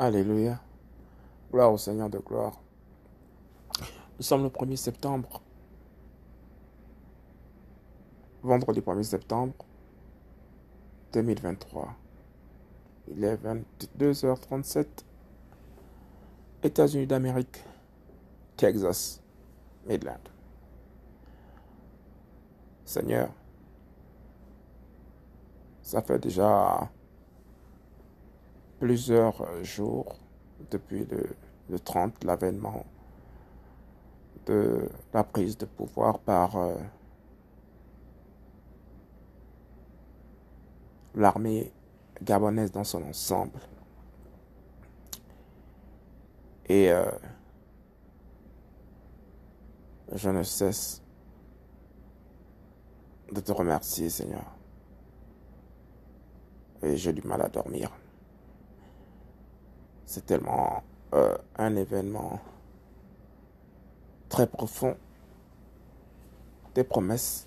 Alléluia. Gloire au Seigneur de gloire. Nous sommes le 1er septembre. Vendredi 1er septembre 2023. Il est 22h37. États-Unis d'Amérique. Texas. Midland. Seigneur, ça fait déjà plusieurs jours depuis le, 30, l'avènement de la prise de pouvoir par euh, l'armée gabonaise dans son ensemble. Et euh, je ne cesse de te remercier, Seigneur. Et j'ai du mal à dormir. C'est tellement euh, un événement très profond. Tes promesses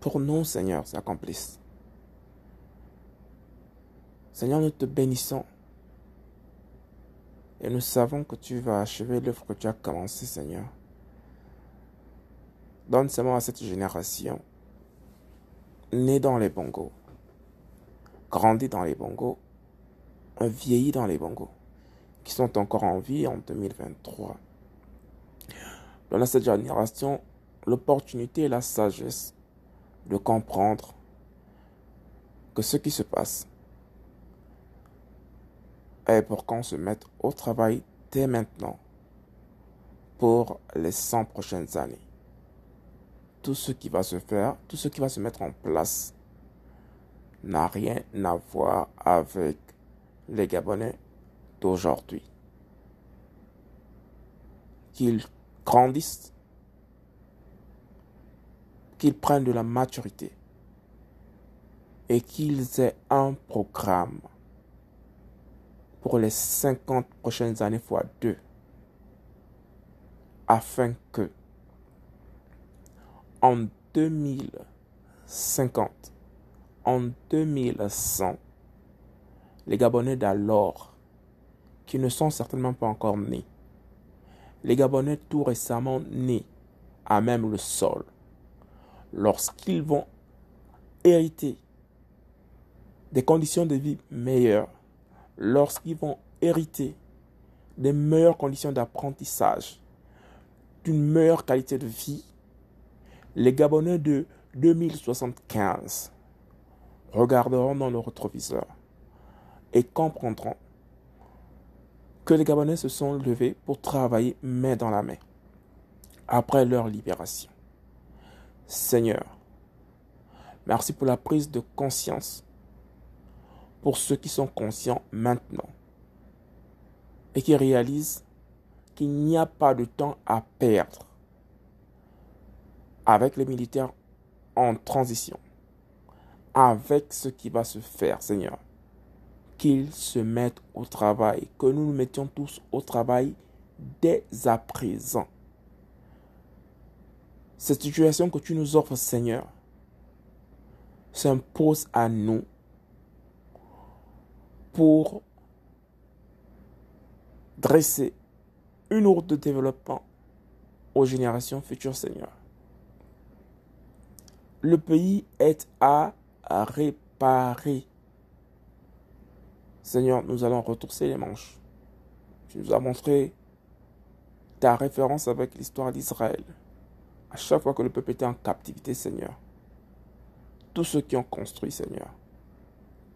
pour nous, Seigneur, s'accomplissent. Seigneur, nous te bénissons. Et nous savons que tu vas achever l'œuvre que tu as commencée, Seigneur. Donne seulement à cette génération, née dans les bongos, grandie dans les bongos, vieilli dans les bongos, qui sont encore en vie en 2023. Donne à cette génération l'opportunité et la sagesse de comprendre que ce qui se passe est pour qu'on se mette au travail dès maintenant pour les 100 prochaines années tout ce qui va se faire, tout ce qui va se mettre en place n'a rien à voir avec les Gabonais d'aujourd'hui. Qu'ils grandissent, qu'ils prennent de la maturité et qu'ils aient un programme pour les 50 prochaines années fois deux afin que en 2050, en 2100, les Gabonais d'alors, qui ne sont certainement pas encore nés, les Gabonais tout récemment nés à même le sol, lorsqu'ils vont hériter des conditions de vie meilleures, lorsqu'ils vont hériter des meilleures conditions d'apprentissage, d'une meilleure qualité de vie, les Gabonais de 2075 regarderont dans le rétroviseur et comprendront que les Gabonais se sont levés pour travailler main dans la main après leur libération. Seigneur, merci pour la prise de conscience pour ceux qui sont conscients maintenant et qui réalisent qu'il n'y a pas de temps à perdre avec les militaires en transition, avec ce qui va se faire, Seigneur. Qu'ils se mettent au travail, que nous nous mettions tous au travail dès à présent. Cette situation que tu nous offres, Seigneur, s'impose à nous pour dresser une route de développement aux générations futures, Seigneur le pays est à réparer. Seigneur, nous allons retrousser les manches. Tu nous as montré ta référence avec l'histoire d'Israël. À chaque fois que le peuple était en captivité, Seigneur. Tous ceux qui ont construit, Seigneur.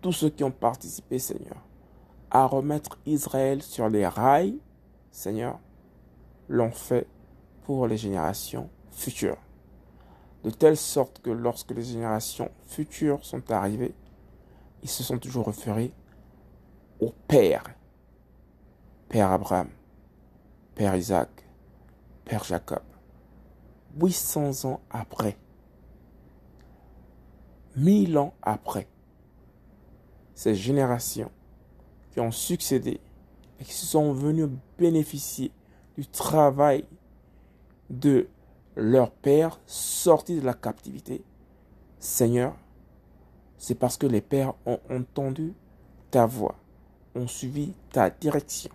Tous ceux qui ont participé, Seigneur, à remettre Israël sur les rails, Seigneur, l'ont fait pour les générations futures de telle sorte que lorsque les générations futures sont arrivées, ils se sont toujours référés Père. Père Abraham, Père Isaac, Père Jacob. 800 ans après, 1000 ans après, ces générations qui ont succédé et qui sont venues bénéficier du travail de leur père sorti de la captivité. Seigneur, c'est parce que les pères ont entendu ta voix ont suivi ta direction,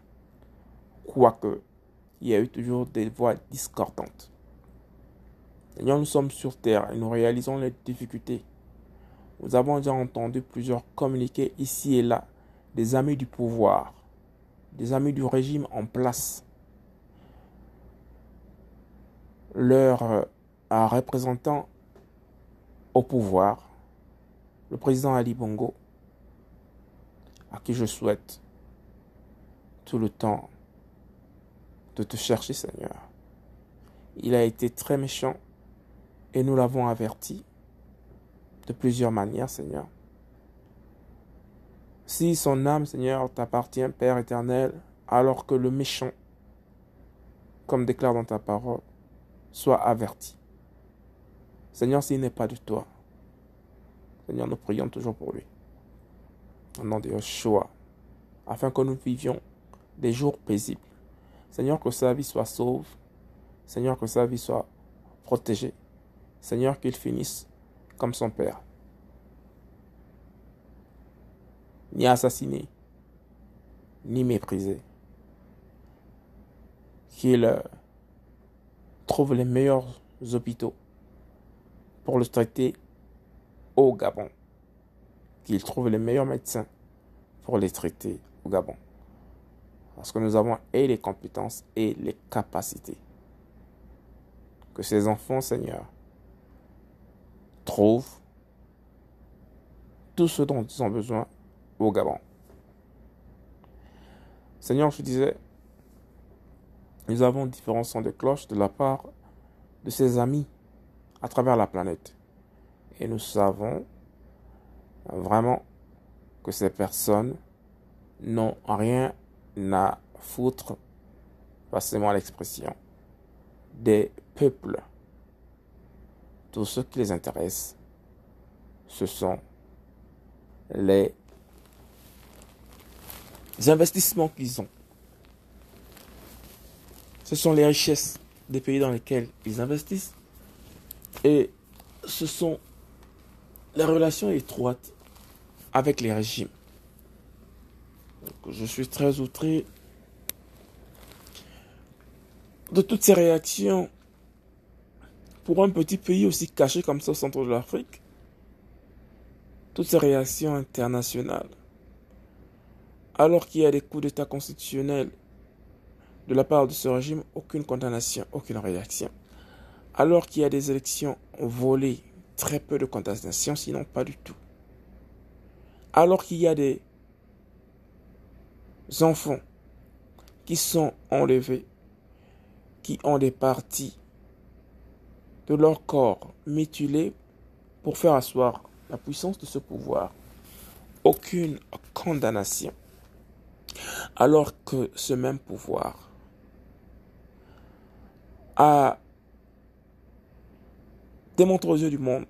quoique il y a eu toujours des voix discordantes. Seigneur, nous sommes sur terre et nous réalisons les difficultés. Nous avons déjà entendu plusieurs communiqués ici et là des amis du pouvoir, des amis du régime en place, leur euh, représentant au pouvoir, le président Ali Bongo, à qui je souhaite tout le temps de te chercher, Seigneur. Il a été très méchant et nous l'avons averti de plusieurs manières, Seigneur. Si son âme, Seigneur, t'appartient, Père éternel, alors que le méchant, comme déclare dans ta parole, soit averti. Seigneur, s'il n'est pas de toi, Seigneur, nous prions toujours pour lui. Au nom de Yeshua, afin que nous vivions des jours paisibles. Seigneur, que sa vie soit sauve. Seigneur, que sa vie soit protégée. Seigneur, qu'il finisse comme son Père. Ni assassiné, ni méprisé. Qu'il euh, trouve les meilleurs hôpitaux pour le traiter au Gabon. Qu'il trouve les meilleurs médecins pour les traiter au Gabon. Parce que nous avons et les compétences et les capacités. Que ces enfants, Seigneur, trouvent tout ce dont ils ont besoin au Gabon. Seigneur, je disais, nous avons différents sons de cloche de la part de ses amis à travers la planète. Et nous savons vraiment que ces personnes n'ont rien à foutre, passez-moi l'expression, des peuples. Tout ce qui les intéresse, ce sont les investissements qu'ils ont. Ce sont les richesses des pays dans lesquels ils investissent. Et ce sont les relations étroites avec les régimes. je suis très outré de toutes ces réactions pour un petit pays aussi caché comme ça au centre de l'Afrique. Toutes ces réactions internationales. Alors qu'il y a des coups d'État constitutionnels de la part de ce régime, aucune condamnation, aucune réaction. Alors qu'il y a des élections volées, très peu de condamnation, sinon pas du tout. Alors qu'il y a des enfants qui sont enlevés, qui ont des parties de leur corps mutilés pour faire asseoir la puissance de ce pouvoir. Aucune condamnation. Alors que ce même pouvoir a démontré aux yeux du monde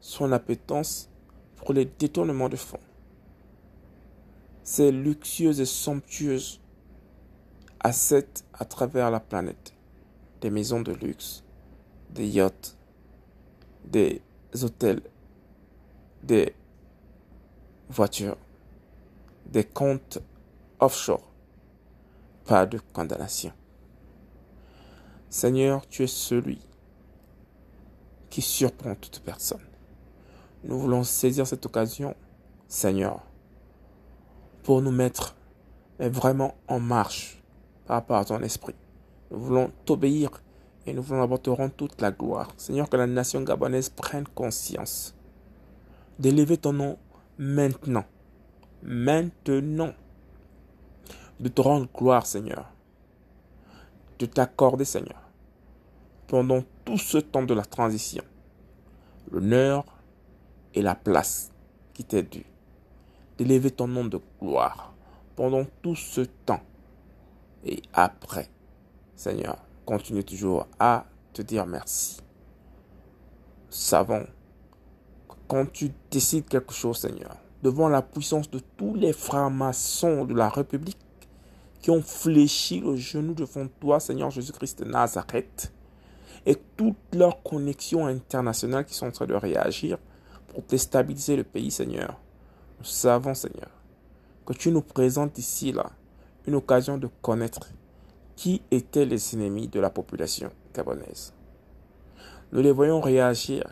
son appétence pour les détournements de fonds. Ces luxueuses et somptueuses assets à travers la planète, des maisons de luxe, des yachts, des hôtels, des voitures, des comptes offshore. Pas de condamnation. Seigneur, tu es celui surprend toute personne. Nous voulons saisir cette occasion, Seigneur, pour nous mettre vraiment en marche par rapport à ton esprit. Nous voulons t'obéir et nous voulons avoir te rendre toute la gloire. Seigneur, que la nation gabonaise prenne conscience d'élever ton nom maintenant. Maintenant. De te rendre gloire, Seigneur. De t'accorder, Seigneur. Pendant tout ce temps de la transition. L'honneur et la place qui t'est due. D'élever ton nom de gloire pendant tout ce temps. Et après, Seigneur, continue toujours à te dire merci. Savons que quand tu décides quelque chose, Seigneur, devant la puissance de tous les francs-maçons de la République qui ont fléchi le genou devant toi, Seigneur Jésus-Christ de Nazareth, et toutes leurs connexions internationales qui sont en train de réagir pour déstabiliser le pays, Seigneur. Nous savons, Seigneur, que tu nous présentes ici, là, une occasion de connaître qui étaient les ennemis de la population gabonaise. Nous les voyons réagir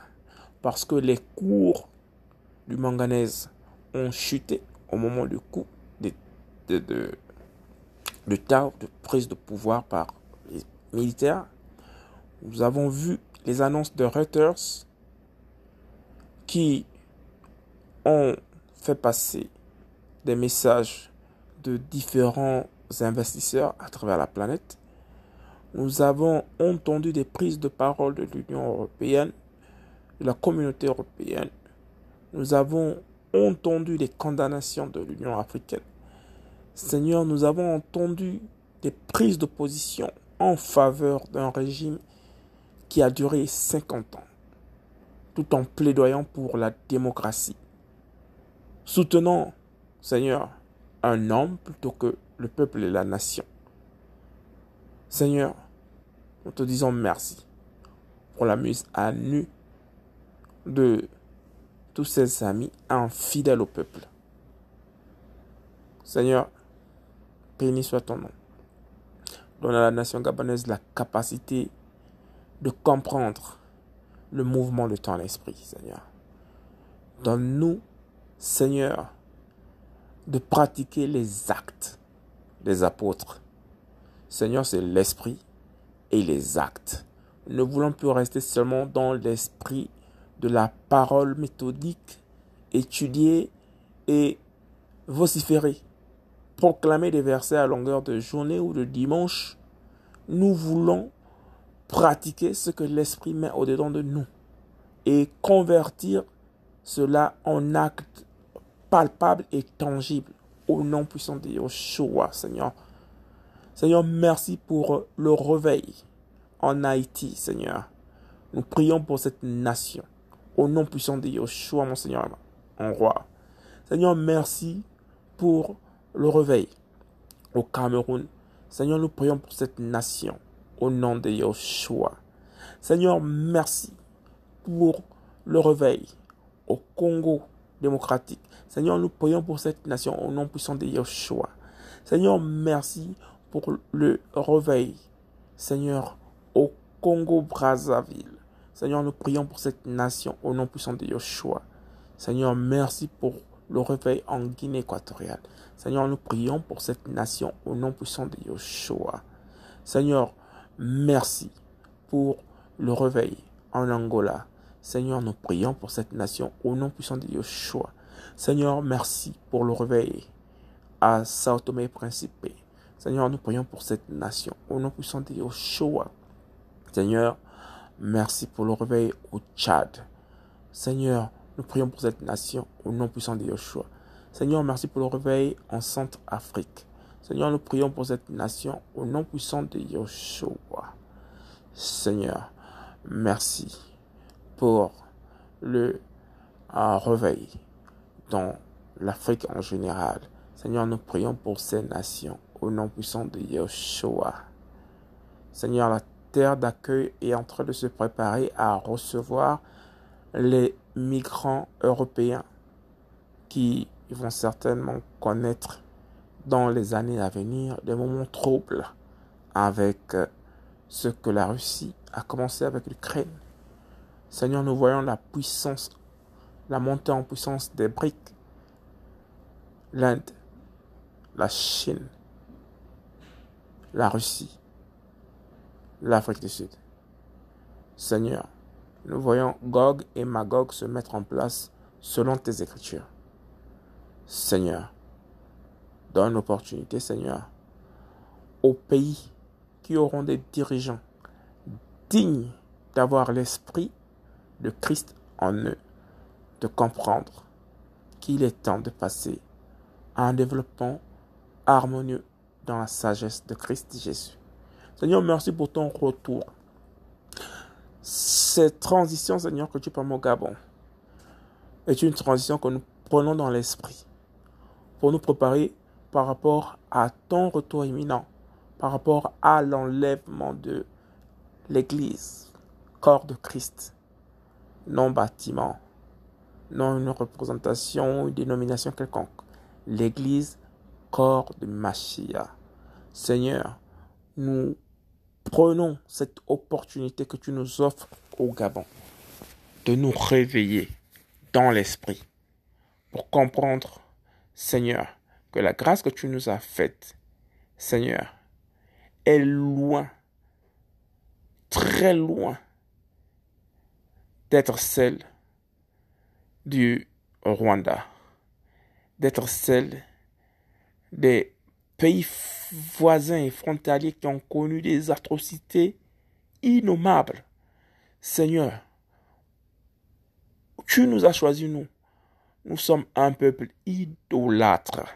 parce que les cours du manganèse ont chuté au moment du coup de, de, de, de de prise de pouvoir par les militaires. Nous avons vu les annonces de Reuters qui ont fait passer des messages de différents investisseurs à travers la planète. Nous avons entendu des prises de parole de l'Union européenne, de la communauté européenne. Nous avons entendu des condamnations de l'Union africaine. Seigneur, nous avons entendu des prises de position en faveur d'un régime a duré 50 ans, tout en plaidoyant pour la démocratie. Soutenant, Seigneur, un homme plutôt que le peuple et la nation. Seigneur, nous te disons merci pour la mise à nu de tous ses amis infidèles au peuple. Seigneur, béni soit ton nom. Donne à la nation gabonaise la capacité de comprendre le mouvement de ton esprit, Seigneur. Donne-nous, Seigneur, de pratiquer les actes des apôtres. Seigneur, c'est l'esprit et les actes. Ne voulons plus rester seulement dans l'esprit de la parole méthodique, étudier et vociférer, proclamer des versets à longueur de journée ou de dimanche. Nous voulons pratiquer ce que l'Esprit met au-dedans de nous et convertir cela en actes palpables et tangibles au nom puissant de Yeshua, Seigneur. Seigneur, merci pour le réveil en Haïti, Seigneur. Nous prions pour cette nation au nom puissant de Yeshua, mon Seigneur, en roi. Seigneur, merci pour le réveil au Cameroun. Seigneur, nous prions pour cette nation au nom de Yeshua. Seigneur, merci pour le réveil au Congo démocratique. Seigneur, nous prions pour cette nation au nom puissant de Yeshua. Seigneur, merci pour le réveil. Seigneur, au Congo-Brazzaville. Seigneur, nous prions pour cette nation au nom puissant de Yeshua. Seigneur, merci pour le réveil en Guinée équatoriale. Seigneur, nous prions pour cette nation au nom puissant de Yeshua. Seigneur, merci pour le réveil en Angola. Seigneur, nous prions pour cette nation au nom puissant de Yeshua. Seigneur, merci pour le réveil à Sao Tomé et Principe. Seigneur, nous prions pour cette nation au nom puissant de Yeshua. Seigneur, merci pour le réveil au Tchad. Seigneur, nous prions pour cette nation au nom puissant de Yeshua. Seigneur, merci pour le réveil en Centrafrique. Seigneur, nous prions pour cette nation au nom puissant de Yeshua. Seigneur, merci pour le euh, réveil dans l'Afrique en général. Seigneur, nous prions pour ces nations au nom puissant de Yeshua. Seigneur, la terre d'accueil est en train de se préparer à recevoir les migrants européens qui vont certainement connaître dans les années à venir des moments troubles avec euh, ce que la Russie a commencé avec l'Ukraine. Seigneur, nous voyons la puissance, la montée en puissance des briques, l'Inde, la Chine, la Russie, l'Afrique du Sud. Seigneur, nous voyons Gog et Magog se mettre en place selon tes écritures. Seigneur, Donne l'opportunité, Seigneur, aux pays qui auront des dirigeants dignes d'avoir l'esprit de Christ en eux, de comprendre qu'il est temps de passer à un développement harmonieux dans la sagesse de Christ Jésus. Seigneur, merci pour ton retour. Cette transition, Seigneur, que tu permets au Gabon, est une transition que nous prenons dans l'esprit pour nous préparer par rapport à ton retour imminent, par rapport à l'enlèvement de l'Église, corps de Christ, non bâtiment, non une représentation, une dénomination quelconque, l'Église corps de Machia. Seigneur, nous prenons cette opportunité que tu nous offres au Gabon de nous réveiller dans l'esprit pour comprendre, Seigneur, que la grâce que tu nous as faite, Seigneur, est loin, très loin d'être celle du Rwanda, d'être celle des pays voisins et frontaliers qui ont connu des atrocités innommables. Seigneur, tu nous as choisis, nous. Nous sommes un peuple idolâtre.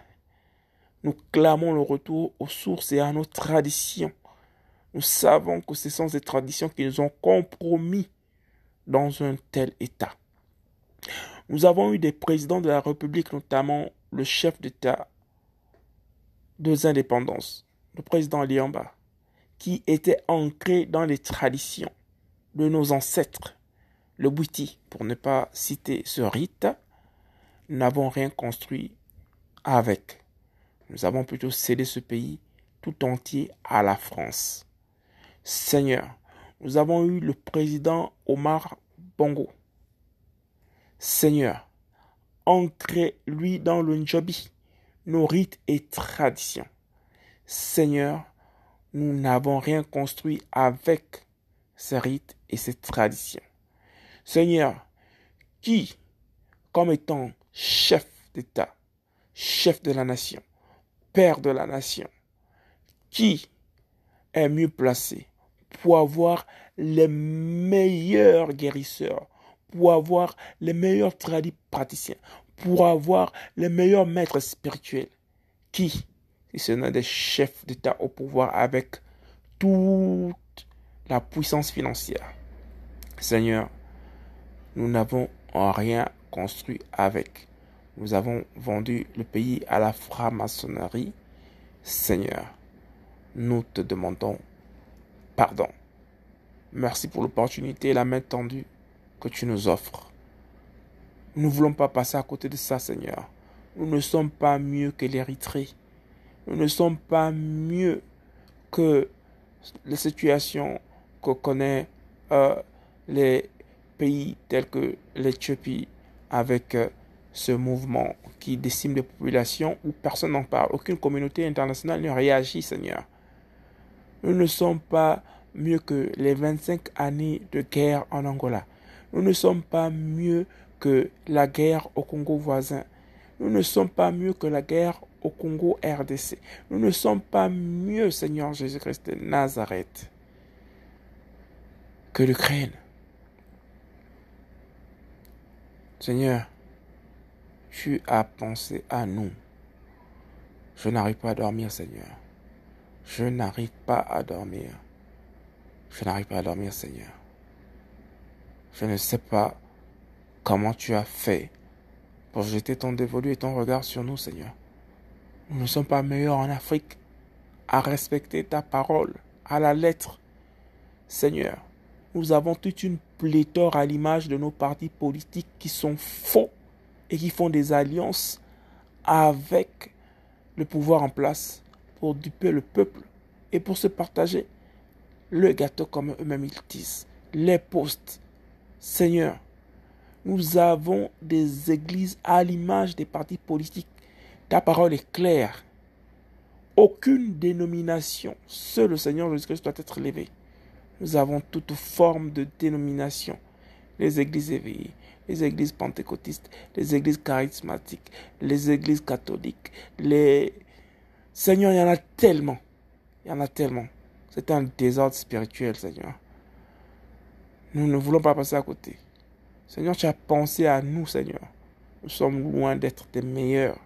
Nous clamons le retour aux sources et à nos traditions. Nous savons que ce sont ces traditions qui nous ont compromis dans un tel état. Nous avons eu des présidents de la République, notamment le chef d'État deux indépendances, le président Liamba, qui était ancré dans les traditions de nos ancêtres. Le Bouti, pour ne pas citer ce rite, n'avons rien construit avec. Nous avons plutôt cédé ce pays tout entier à la France. Seigneur, nous avons eu le président Omar Bongo. Seigneur, ancré lui dans le Njobi, nos rites et traditions. Seigneur, nous n'avons rien construit avec ces rites et ces traditions. Seigneur, qui, comme étant chef d'État, chef de la nation, père de la nation, qui est mieux placé pour avoir les meilleurs guérisseurs, pour avoir les meilleurs praticiens, pour avoir les meilleurs maîtres spirituels? Qui, si ce n'est des chefs d'État au pouvoir avec toute la puissance financière. Seigneur, nous n'avons rien construit avec. Nous avons vendu le pays à la franc-maçonnerie. Seigneur, nous te demandons pardon. Merci pour l'opportunité et la main tendue que tu nous offres. Nous ne voulons pas passer à côté de ça, Seigneur. Nous ne sommes pas mieux que l'Érythrée. Nous ne sommes pas mieux que les situations que connaissent euh, les pays tels que l'Éthiopie avec euh, ce mouvement qui décime les populations où personne n'en parle. Aucune communauté internationale ne réagit, Seigneur. Nous ne sommes pas mieux que les 25 années de guerre en Angola. Nous ne sommes pas mieux que la guerre au Congo voisin. Nous ne sommes pas mieux que la guerre au Congo RDC. Nous ne sommes pas mieux, Seigneur Jésus-Christ de Nazareth, que l'Ukraine. Seigneur, tu as pensé à nous. Je n'arrive pas à dormir, Seigneur. Je n'arrive pas à dormir. Je n'arrive pas à dormir, Seigneur. Je ne sais pas comment tu as fait pour jeter ton dévolu et ton regard sur nous, Seigneur. Nous ne sommes pas meilleurs en Afrique à respecter ta parole à la lettre. Seigneur, nous avons toute une pléthore à l'image de nos partis politiques qui sont faux et qui font des alliances avec le pouvoir en place pour duper le peuple et pour se partager le gâteau comme eux-mêmes ils disent, les postes. Seigneur, nous avons des églises à l'image des partis politiques. Ta parole est claire. Aucune dénomination, seul le Seigneur Jésus-Christ doit être élevé. Nous avons toute forme de dénomination. Les églises éveillées, les églises pentecôtistes, les églises charismatiques, les églises catholiques, les... Seigneur, il y en a tellement. Il y en a tellement. C'est un désordre spirituel, Seigneur. Nous ne voulons pas passer à côté. Seigneur, tu as pensé à nous, Seigneur. Nous sommes loin d'être des meilleurs.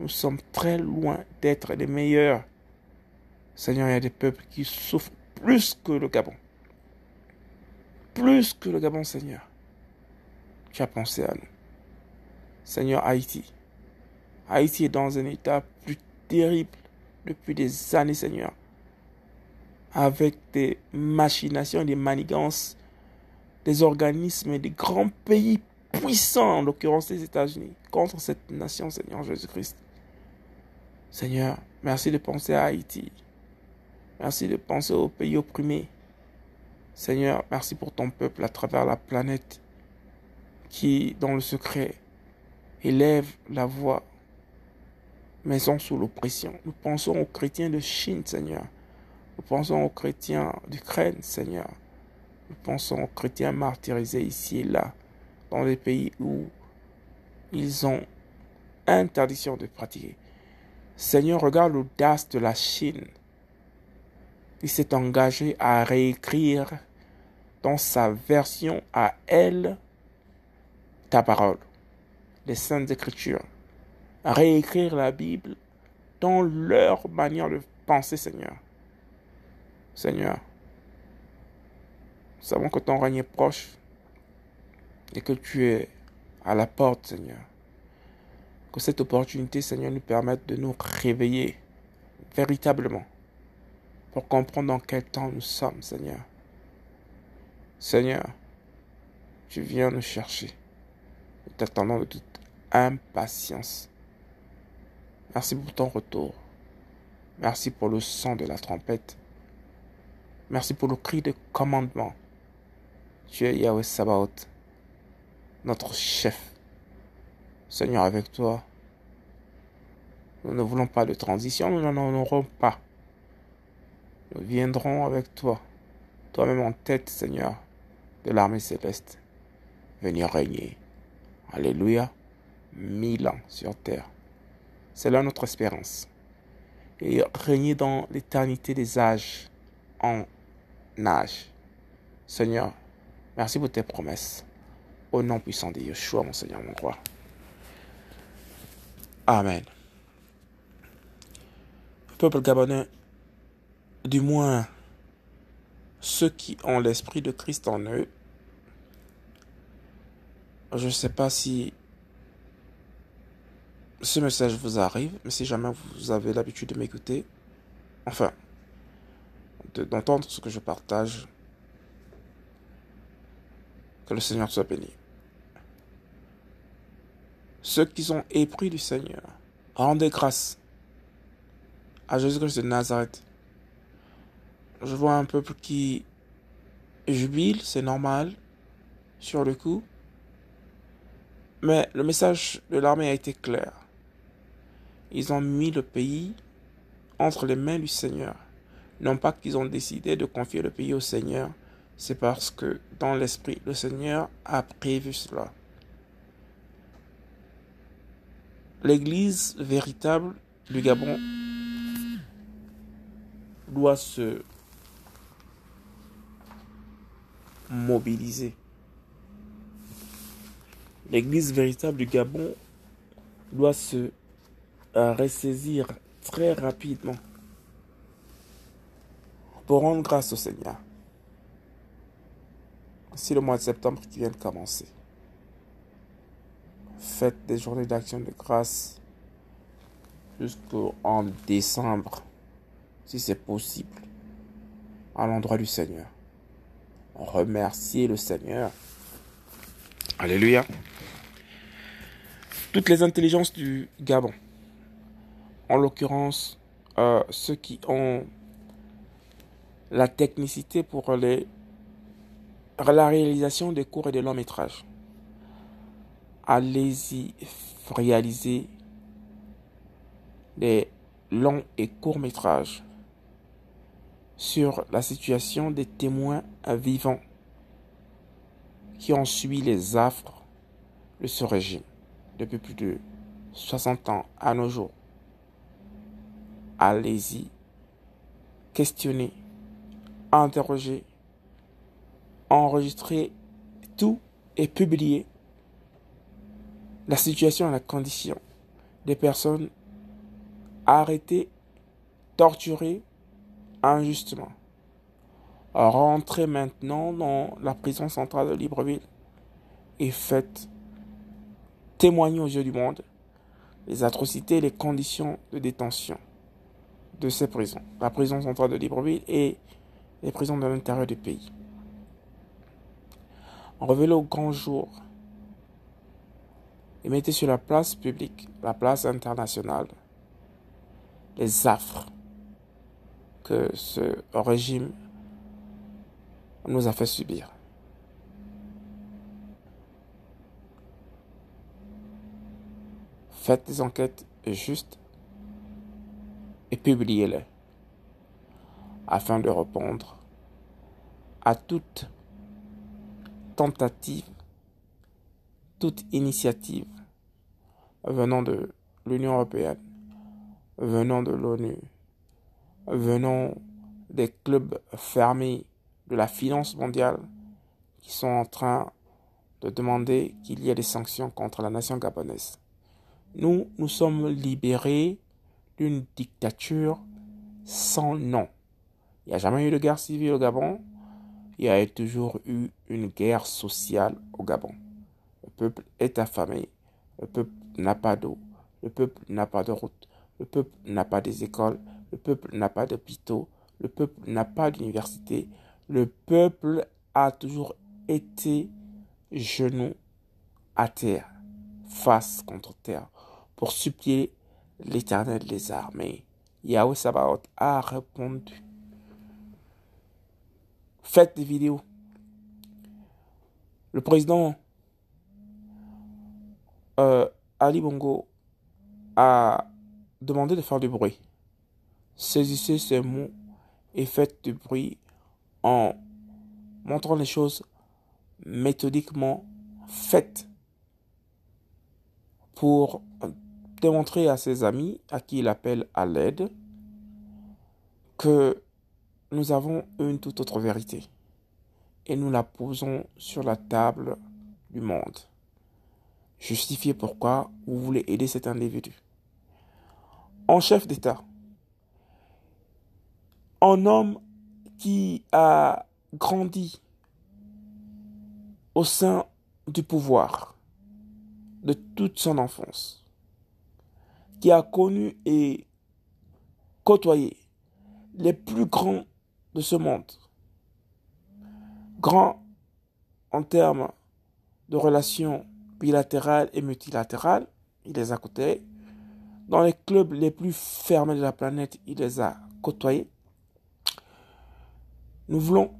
Nous sommes très loin d'être les meilleurs. Seigneur, il y a des peuples qui souffrent plus que le Gabon. Plus que le Gabon, Seigneur. Tu as pensé à nous. Seigneur, Haïti. Haïti est dans un état plus terrible depuis des années, Seigneur. Avec des machinations, des manigances des organismes et des grands pays puissants, en l'occurrence les États-Unis, contre cette nation, Seigneur Jésus-Christ. Seigneur, merci de penser à Haïti. Merci de penser aux pays opprimés. Seigneur, merci pour ton peuple à travers la planète qui, dans le secret, élève la voix, maison sous l'oppression. Nous pensons aux chrétiens de Chine, Seigneur. Nous pensons aux chrétiens d'Ukraine, Seigneur. Nous pensons aux chrétiens martyrisés ici et là, dans les pays où ils ont interdiction de pratiquer. Seigneur, regarde l'audace de la Chine. Il s'est engagé à réécrire dans sa version à elle ta parole, les saintes écritures, réécrire la Bible dans leur manière de penser, Seigneur. Seigneur, nous savons que ton règne est proche et que tu es à la porte, Seigneur. Que cette opportunité, Seigneur, nous permette de nous réveiller véritablement pour comprendre dans quel temps nous sommes, Seigneur. Seigneur, tu viens nous chercher. Nous t'attendons de toute impatience. Merci pour ton retour. Merci pour le son de la trompette. Merci pour le cri de commandement. Tu es Yahweh Sabaoth, notre chef. Seigneur, avec toi, nous ne voulons pas de transition, nous n'en aurons pas. Nous viendrons avec toi, toi-même en tête, Seigneur, de l'armée céleste, venir régner. Alléluia, mille ans sur terre. C'est là notre espérance. Et régner dans l'éternité des âges en âge. Seigneur, merci pour tes promesses. Au nom puissant de Yeshua, mon Seigneur, mon roi. Amen. Peuple gabonais, du moins ceux qui ont l'esprit de Christ en eux, je ne sais pas si ce message vous arrive, mais si jamais vous avez l'habitude de m'écouter, enfin, d'entendre ce que je partage, que le Seigneur soit béni ceux qui sont épris du Seigneur, rendez grâce à Jésus-Christ de Nazareth. Je vois un peuple qui jubile, c'est normal, sur le coup. Mais le message de l'armée a été clair. Ils ont mis le pays entre les mains du Seigneur. Non pas qu'ils ont décidé de confier le pays au Seigneur, c'est parce que dans l'esprit, le Seigneur a prévu cela. L'église véritable du Gabon doit se mobiliser. L'église véritable du Gabon doit se euh, ressaisir très rapidement pour rendre grâce au Seigneur. C'est le mois de septembre qui vient de commencer. Faites des journées d'action de grâce jusqu'en décembre, si c'est possible, à l'endroit du Seigneur. Remerciez le Seigneur. Alléluia. Toutes les intelligences du Gabon, en l'occurrence euh, ceux qui ont la technicité pour la réalisation des cours et des longs métrages. Allez-y réaliser des longs et courts métrages sur la situation des témoins vivants qui ont suivi les affres de ce régime depuis plus de 60 ans à nos jours. Allez-y, questionnez, interrogez, enregistrez tout et publiez la situation et la condition des personnes arrêtées, torturées injustement. Rentrez maintenant dans la prison centrale de Libreville et faites témoigner aux yeux du monde les atrocités et les conditions de détention de ces prisons. La prison centrale de Libreville et les prisons de l'intérieur du pays. Révélez au grand jour et mettez sur la place publique, la place internationale, les affres que ce régime nous a fait subir. Faites des enquêtes justes et publiez-les afin de répondre à toute tentative, toute initiative venant de l'Union européenne, venant de l'ONU, venant des clubs fermés de la finance mondiale qui sont en train de demander qu'il y ait des sanctions contre la nation gabonaise. Nous, nous sommes libérés d'une dictature sans nom. Il n'y a jamais eu de guerre civile au Gabon. Il y a toujours eu une guerre sociale au Gabon. Le peuple est affamé. Le peuple n'a pas d'eau. Le peuple n'a pas de route. Le peuple n'a pas des écoles. Le peuple n'a pas d'hôpitaux. Le peuple n'a pas d'université. Le peuple a toujours été genou à terre, face contre terre, pour supplier l'éternel des armées. Yahweh Sabaoth a répondu. Faites des vidéos. Le président euh, Ali Bongo a demandé de faire du bruit. Saisissez ces mots et faites du bruit en montrant les choses méthodiquement faites pour démontrer à ses amis, à qui il appelle à l'aide, que nous avons une toute autre vérité et nous la posons sur la table du monde. Justifiez pourquoi vous voulez aider cet individu. En chef d'État, un homme qui a grandi au sein du pouvoir de toute son enfance, qui a connu et côtoyé les plus grands de ce monde, grands en termes de relations bilatérales et multilatérales, il les a côtoyés. Dans les clubs les plus fermés de la planète, il les a côtoyés. Nous voulons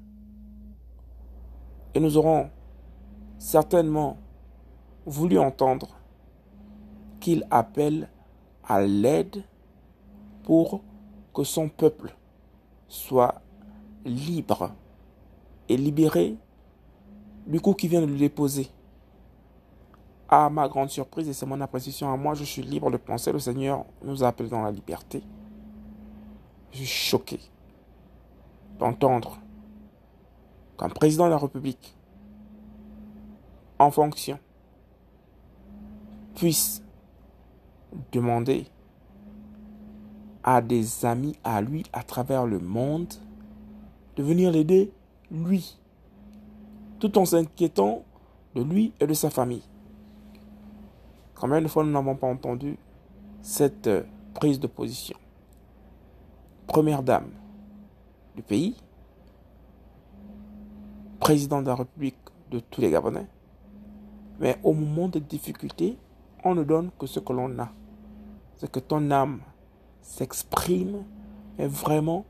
et nous aurons certainement voulu entendre qu'il appelle à l'aide pour que son peuple soit libre et libéré du coup qui vient de le déposer. À ma grande surprise, et c'est mon appréciation à moi, je suis libre de penser, le Seigneur nous appelle dans la liberté. Je suis choqué d'entendre qu'un président de la République en fonction puisse demander à des amis à lui à travers le monde de venir l'aider, lui, tout en s'inquiétant de lui et de sa famille. Combien de fois nous n'avons pas entendu cette euh, prise de position? Première dame du pays, président de la République de tous les Gabonais, mais au moment de difficultés, on ne donne que ce que l'on a. C'est que ton âme s'exprime, et vraiment,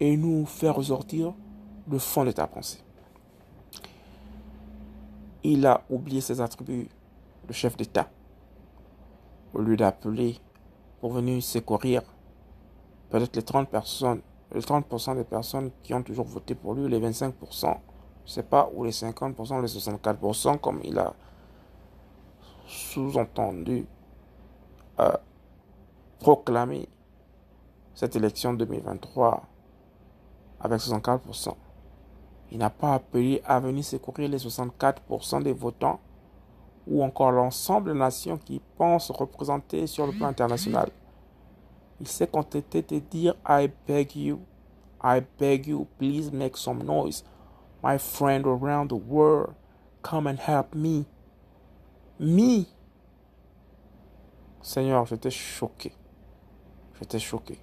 et nous faire ressortir le fond de ta pensée. Il a oublié ses attributs de chef d'État. Au lieu d'appeler pour venir secourir peut-être les 30 personnes, les 30% des personnes qui ont toujours voté pour lui, les 25%, je sais pas, ou les 50%, les 64%, comme il a sous-entendu euh, proclamer cette élection 2023 avec 64%. Il n'a pas appelé à venir secourir les 64% des votants ou encore l'ensemble des nations qui pensent représenter sur le plan international. Il s'est contenté de dire I beg you, I beg you, please make some noise. My friend around the world, come and help me. Me. Seigneur, j'étais choqué. J'étais choqué.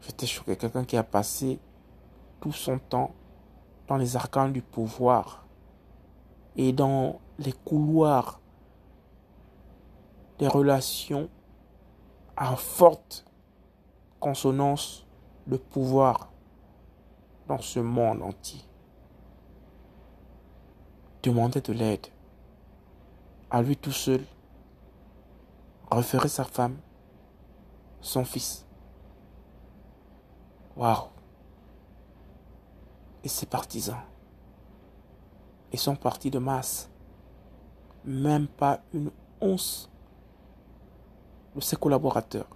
J'étais choqué. Quelqu'un qui a passé tout son temps dans les arcanes du pouvoir et dans les couloirs des relations à forte consonance de pouvoir dans ce monde entier. Demander de l'aide à lui tout seul, référer sa femme, son fils. Waouh! Et ses partisans. Ils sont partis de masse. Même pas une once de ses collaborateurs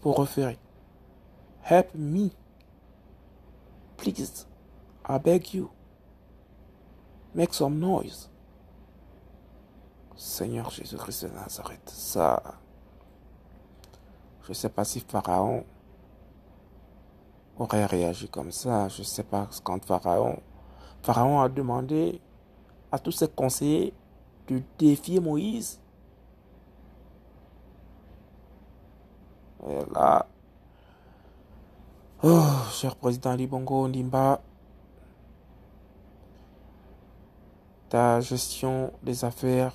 pour référer. Help me. Please. I beg you. Make some noise. Seigneur Jésus-Christ de Nazareth, ça. Je ne sais pas si Pharaon aurait réagi comme ça. Je ne sais pas quand Pharaon. Pharaon a demandé à tous ses conseillers de défier Moïse. Et là, oh, cher président Libongo Ndimba, ta gestion des affaires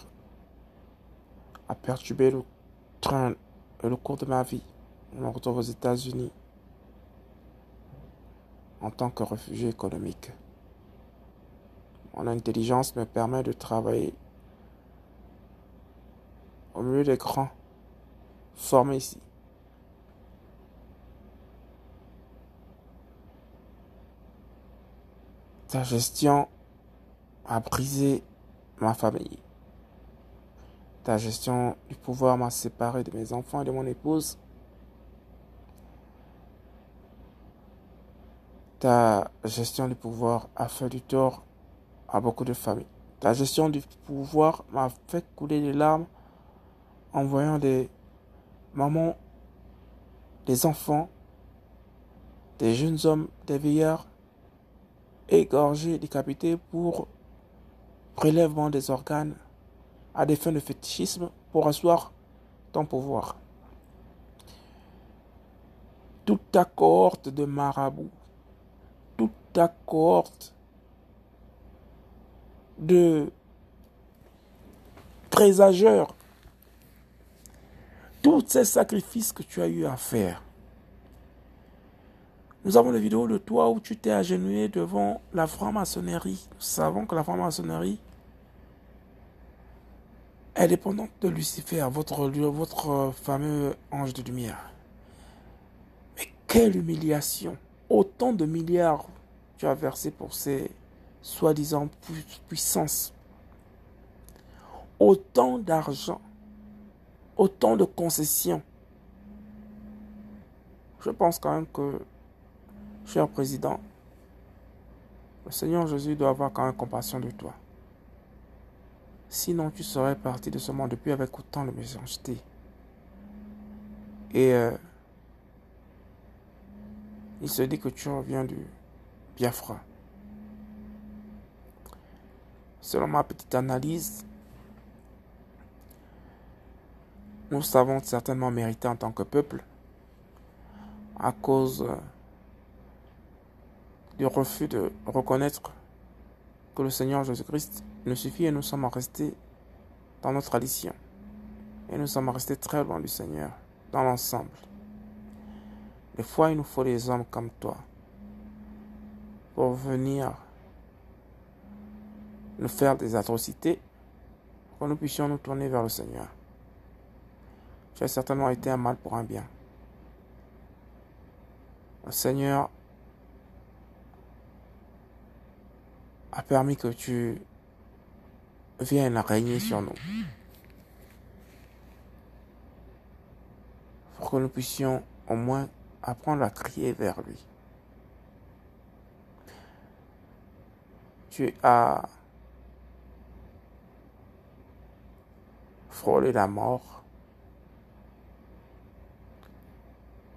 a perturbé le train et le cours de ma vie. Me retrouve aux États-Unis en tant que réfugié économique. Mon intelligence me permet de travailler au milieu des grands formés ici. Ta gestion a brisé ma famille. Ta gestion du pouvoir m'a séparé de mes enfants et de mon épouse. Ta gestion du pouvoir a fait du tort à beaucoup de familles. Ta gestion du pouvoir m'a fait couler des larmes en voyant des mamans, des enfants, des jeunes hommes, des vieillards égorgés, décapités pour prélèvement des organes à des fins de fétichisme pour asseoir ton pouvoir. Toute ta cohorte de marabouts, toute ta cohorte de présageurs, tous ces sacrifices que tu as eu à faire. Nous avons des vidéos de toi où tu t'es agenouillé devant la franc-maçonnerie. Nous savons que la franc-maçonnerie indépendante de Lucifer, votre, votre fameux ange de lumière. Mais quelle humiliation Autant de milliards tu as versé pour ces soi-disant puissances. Autant d'argent, autant de concessions. Je pense quand même que, cher président, le Seigneur Jésus doit avoir quand même compassion de toi. Sinon, tu serais parti de ce monde depuis avec autant de méchanceté. Et euh, il se dit que tu reviens du Biafra. Selon ma petite analyse, nous savons certainement mériter en tant que peuple à cause euh, du refus de reconnaître que le Seigneur Jésus-Christ nous suffit et nous sommes restés dans notre tradition. Et nous sommes restés très loin du Seigneur, dans l'ensemble. Des fois, il nous faut des hommes comme toi pour venir nous faire des atrocités, pour que nous puissions nous tourner vers le Seigneur. Tu as certainement été un mal pour un bien. Le Seigneur a permis que tu vienne régner sur nous. Pour que nous puissions au moins apprendre à crier vers lui. Tu as frôlé la mort.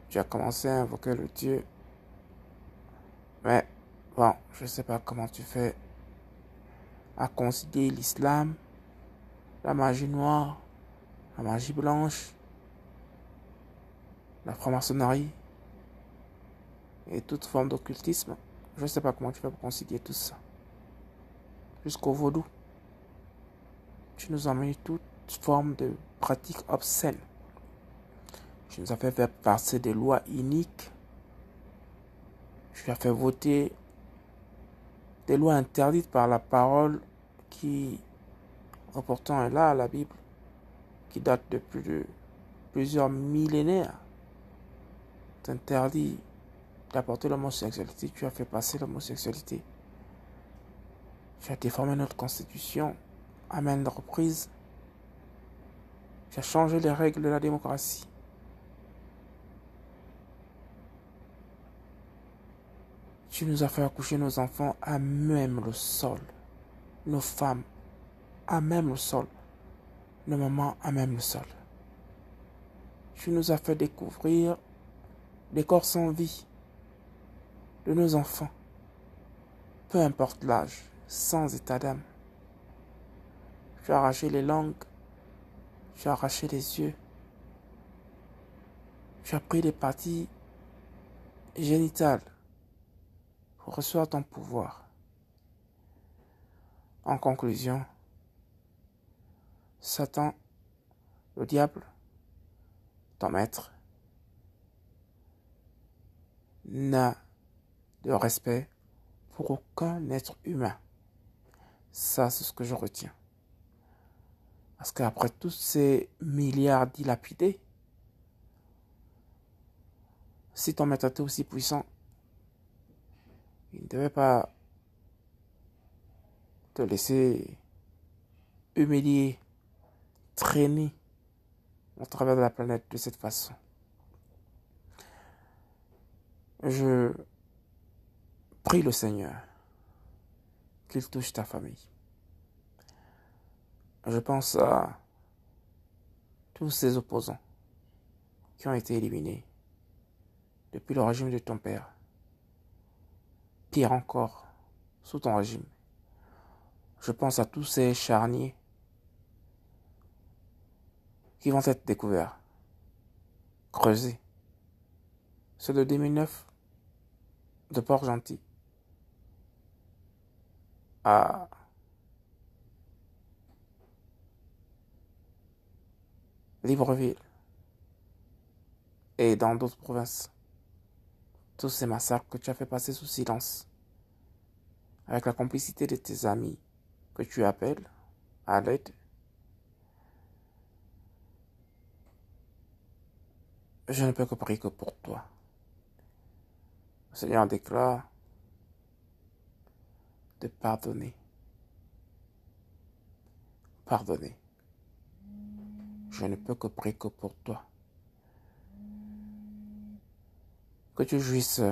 Tu as commencé à invoquer le Dieu. Mais bon, je ne sais pas comment tu fais à considérer l'islam, la magie noire, la magie blanche, la franc-maçonnerie et toute forme d'occultisme. Je ne sais pas comment tu vas considérer tout ça. Jusqu'au vaudou. Tu nous emmènes toute forme de pratique obscène. Tu nous as fait faire passer des lois iniques. Tu as fait voter des lois interdites par la parole qui, pourtant, est là, la Bible, qui date de plus de plusieurs millénaires. T'interdis d'apporter l'homosexualité, tu as fait passer l'homosexualité. Tu as déformé notre constitution à maintes reprises. Tu as changé les règles de la démocratie. Tu nous as fait accoucher nos enfants à même le sol. Nos femmes à même le sol. Nos mamans à même le sol. Tu nous as fait découvrir des corps sans vie de nos enfants, peu importe l'âge, sans état d'âme. Tu as arraché les langues, tu as arraché les yeux, tu as pris des parties génitales pour recevoir ton pouvoir. En conclusion, Satan, le diable, ton maître, n'a de respect pour aucun être humain. Ça, c'est ce que je retiens. Parce qu'après tous ces milliards dilapidés, si ton maître était aussi puissant, il ne devait pas te laisser humilier, traîner au travers de la planète de cette façon. Je prie le Seigneur qu'il touche ta famille. Je pense à tous ces opposants qui ont été éliminés depuis le régime de ton père. Pire encore, sous ton régime. Je pense à tous ces charniers qui vont être découverts, creusés. Ceux de 2009 de Port-Gentil à Libreville et dans d'autres provinces. Tous ces massacres que tu as fait passer sous silence, avec la complicité de tes amis que tu appelles à l'aide. Je ne peux que prier que pour toi. Seigneur déclare de pardonner. Pardonner. Je ne peux que prier que pour toi. Que tu jouisses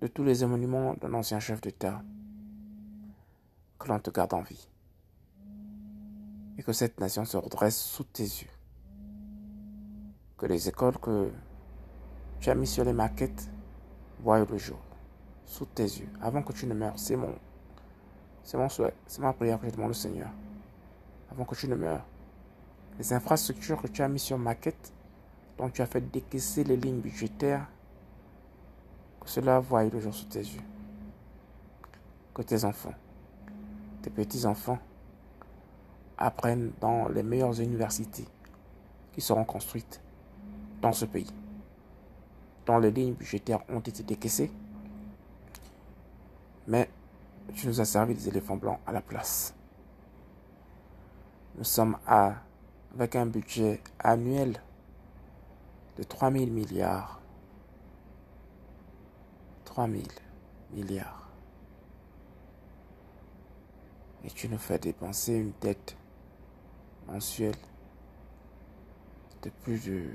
de tous les émoluments d'un ancien chef d'État. Que l'on te garde en vie. Et que cette nation se redresse sous tes yeux. Que les écoles que tu as mis sur les maquettes voient le jour sous tes yeux avant que tu ne meurs. C'est mon, c'est mon souhait, c'est ma prière que je demande au Seigneur. Avant que tu ne meurs. Les infrastructures que tu as mis sur maquette, dont tu as fait décaisser les lignes budgétaires, que cela voie le jour sous tes yeux. Que tes enfants, tes petits-enfants, apprennent dans les meilleures universités qui seront construites dans ce pays, dont les lignes budgétaires ont été décaissées mais tu nous as servi des éléphants blancs à la place. Nous sommes à, avec un budget annuel de 3 000 milliards. 3 000 milliards. Et tu nous fais dépenser une dette mensuelle de plus de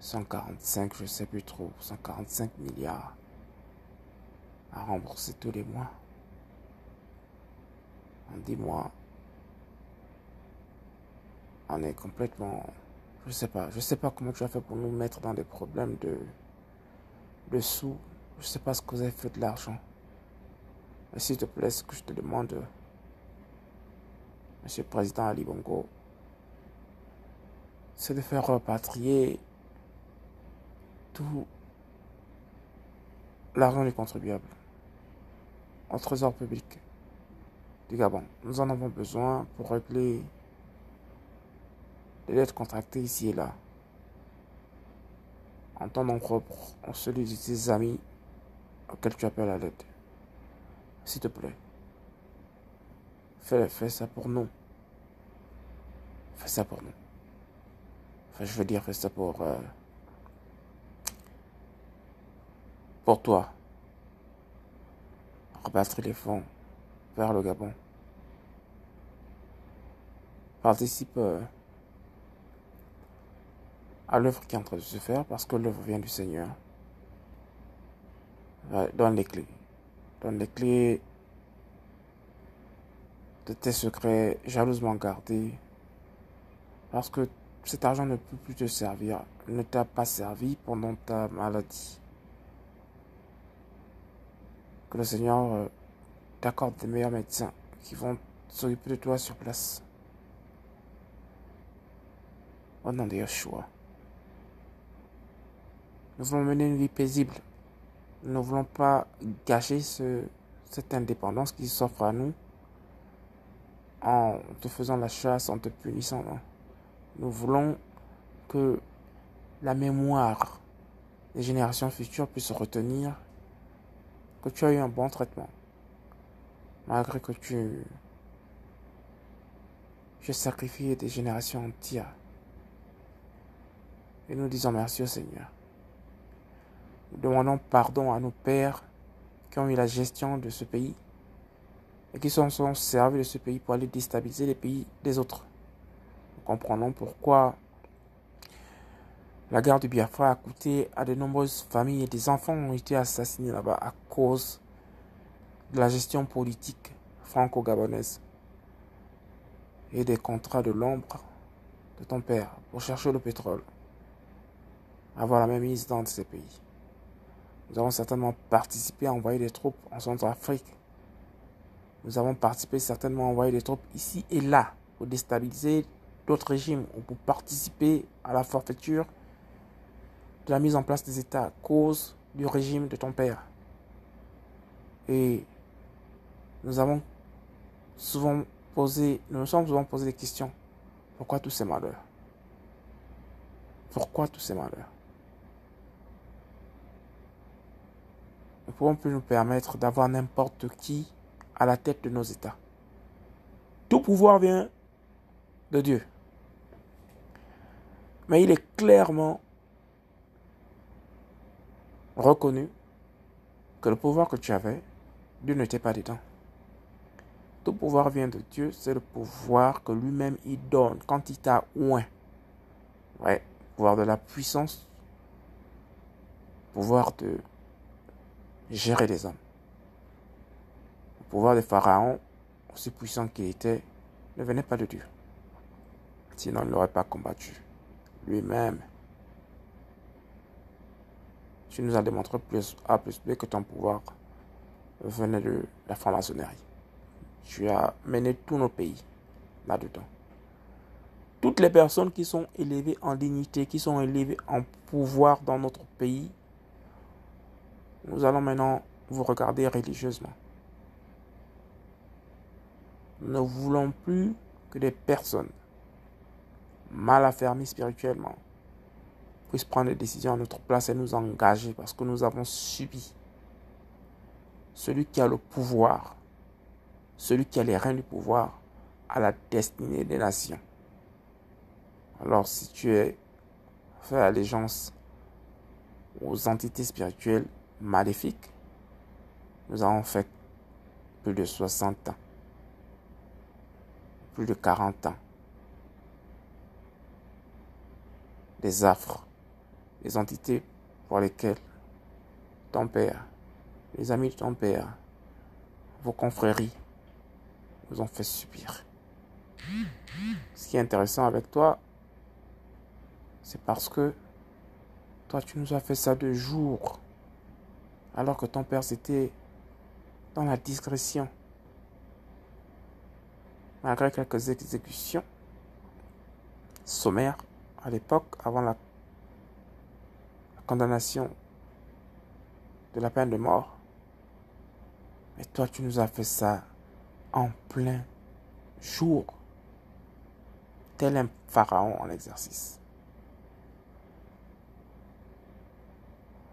145, je sais plus trop, 145 milliards à rembourser tous les mois. En 10 mois, on est complètement... Je sais pas, je sais pas comment tu as fait pour nous mettre dans des problèmes de, de sous. Je sais pas ce que vous avez fait de l'argent. S'il te plaît, ce que je te demande, Monsieur le Président Ali Bongo, c'est de faire repatrier tout l'argent des contribuables au trésor public du Gabon. Nous en avons besoin pour régler des dettes contractées ici et là, en ton nom propre, en celui de tes amis auxquels tu appelles à l'aide. S'il te plaît, fais, fais ça pour nous. Fais ça pour nous. Enfin, je veux dire, fais ça pour... Euh, pour toi. Rebattre les fonds vers le Gabon. Participe euh, à l'œuvre qui est en train de se faire parce que l'œuvre vient du Seigneur. Donne les clés. Donne les clés de tes secrets jalousement gardés. Parce que cet argent ne peut plus te servir. Ne t'a pas servi pendant ta maladie. Que le Seigneur euh, t'accorde des meilleurs médecins qui vont s'occuper de toi sur place. Au nom de Yeshua. Nous voulons mener une vie paisible. Nous ne voulons pas gâcher ce, cette indépendance qui s'offre à nous en te faisant la chasse, en te punissant. Nous voulons que la mémoire des générations futures puisse retenir que tu as eu un bon traitement, malgré que tu, as sacrifié des générations entières. Et nous disons merci au Seigneur. Demandons pardon à nos pères qui ont eu la gestion de ce pays et qui sont, sont servis de ce pays pour aller déstabiliser les pays des autres. Nous comprenons pourquoi la guerre du Biafra a coûté à de nombreuses familles et des enfants ont été assassinés là-bas à cause de la gestion politique franco-gabonaise et des contrats de l'ombre de ton père pour chercher le pétrole. Avoir la même mise dans ces pays. Nous avons certainement participé à envoyer des troupes en Centrafrique. Nous avons participé certainement à envoyer des troupes ici et là pour déstabiliser d'autres régimes ou pour participer à la forfaiture de la mise en place des États à cause du régime de ton père. Et nous avons souvent posé, nous nous sommes souvent posé des questions. Pourquoi tous ces malheurs? Pourquoi tous ces malheurs? Nous ne pouvons plus nous permettre d'avoir n'importe qui à la tête de nos États. Tout pouvoir vient de Dieu. Mais il est clairement reconnu que le pouvoir que tu avais, Dieu n'était pas dedans. Tout pouvoir vient de Dieu, c'est le pouvoir que lui-même il donne quand il t'a oint. Ouais, pouvoir de la puissance, pouvoir de gérer les hommes. Le pouvoir des pharaons, aussi puissant qu'il était, ne venait pas de Dieu. Sinon, il n'aurait pas combattu lui-même tu nous as démontré plus A plus B que ton pouvoir venait de la franc-maçonnerie. Tu as mené tous nos pays là-dedans. Toutes les personnes qui sont élevées en dignité, qui sont élevées en pouvoir dans notre pays, nous allons maintenant vous regarder religieusement. Nous ne voulons plus que des personnes mal affermies spirituellement puisse prendre des décisions à notre place et nous engager parce que nous avons subi. Celui qui a le pouvoir, celui qui a les reins du pouvoir, à la destinée des nations. Alors si tu es fait allégeance aux entités spirituelles maléfiques, nous avons fait plus de 60 ans, plus de 40 ans, des affres, les entités pour lesquelles ton père, les amis de ton père, vos confréries vous ont fait subir. Ce qui est intéressant avec toi, c'est parce que toi, tu nous as fait ça de jour, alors que ton père, c'était dans la discrétion. Malgré quelques exécutions sommaires à l'époque, avant la condamnation de la peine de mort. Mais toi, tu nous as fait ça en plein jour. tel un pharaon en exercice.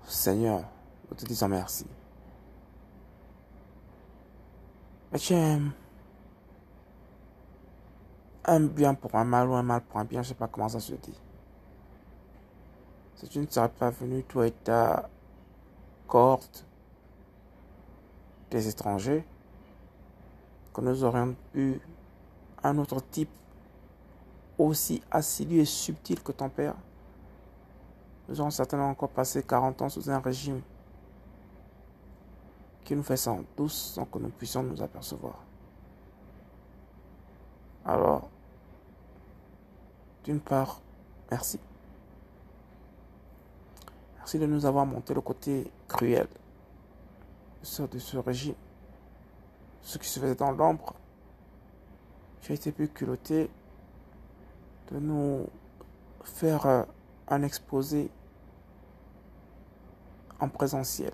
Seigneur, nous te disons merci. Mais tu un bien pour un mal ou un mal pour un bien, je sais pas comment ça se dit. Si tu ne serais pas venu, toi et ta cohorte des étrangers, que nous aurions eu un autre type aussi assidu et subtil que ton père, nous aurons certainement encore passé 40 ans sous un régime qui nous fait sans douce sans que nous puissions nous apercevoir. Alors, d'une part, merci. Merci de nous avoir monté le côté cruel de ce régime. Ce qui se faisait dans l'ombre. As été plus culotté de nous faire euh, un exposé en présentiel.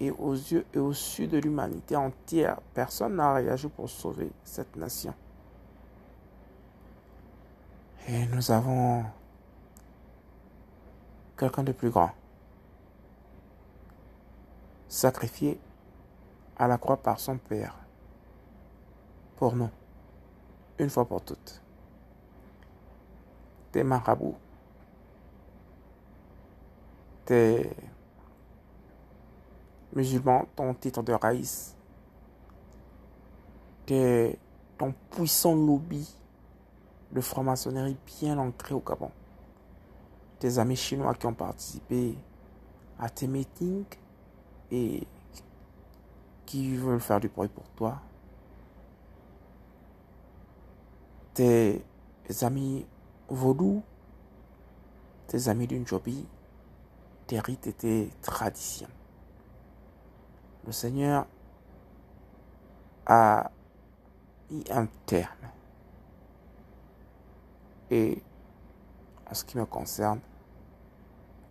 Et aux yeux et au sud de l'humanité entière, personne n'a réagi pour sauver cette nation. Et nous avons quelqu'un de plus grand, sacrifié à la croix par son Père, pour nous, une fois pour toutes. Des marabouts, des musulmans, ton titre de raïs, des, ton puissant lobby de franc-maçonnerie bien ancré au Gabon. Tes amis chinois qui ont participé à tes meetings et qui veulent faire du bruit pour toi. Tes amis vaudous, tes amis d'une tes rites et tes traditions. Le Seigneur a mis un terme et en ce qui me concerne,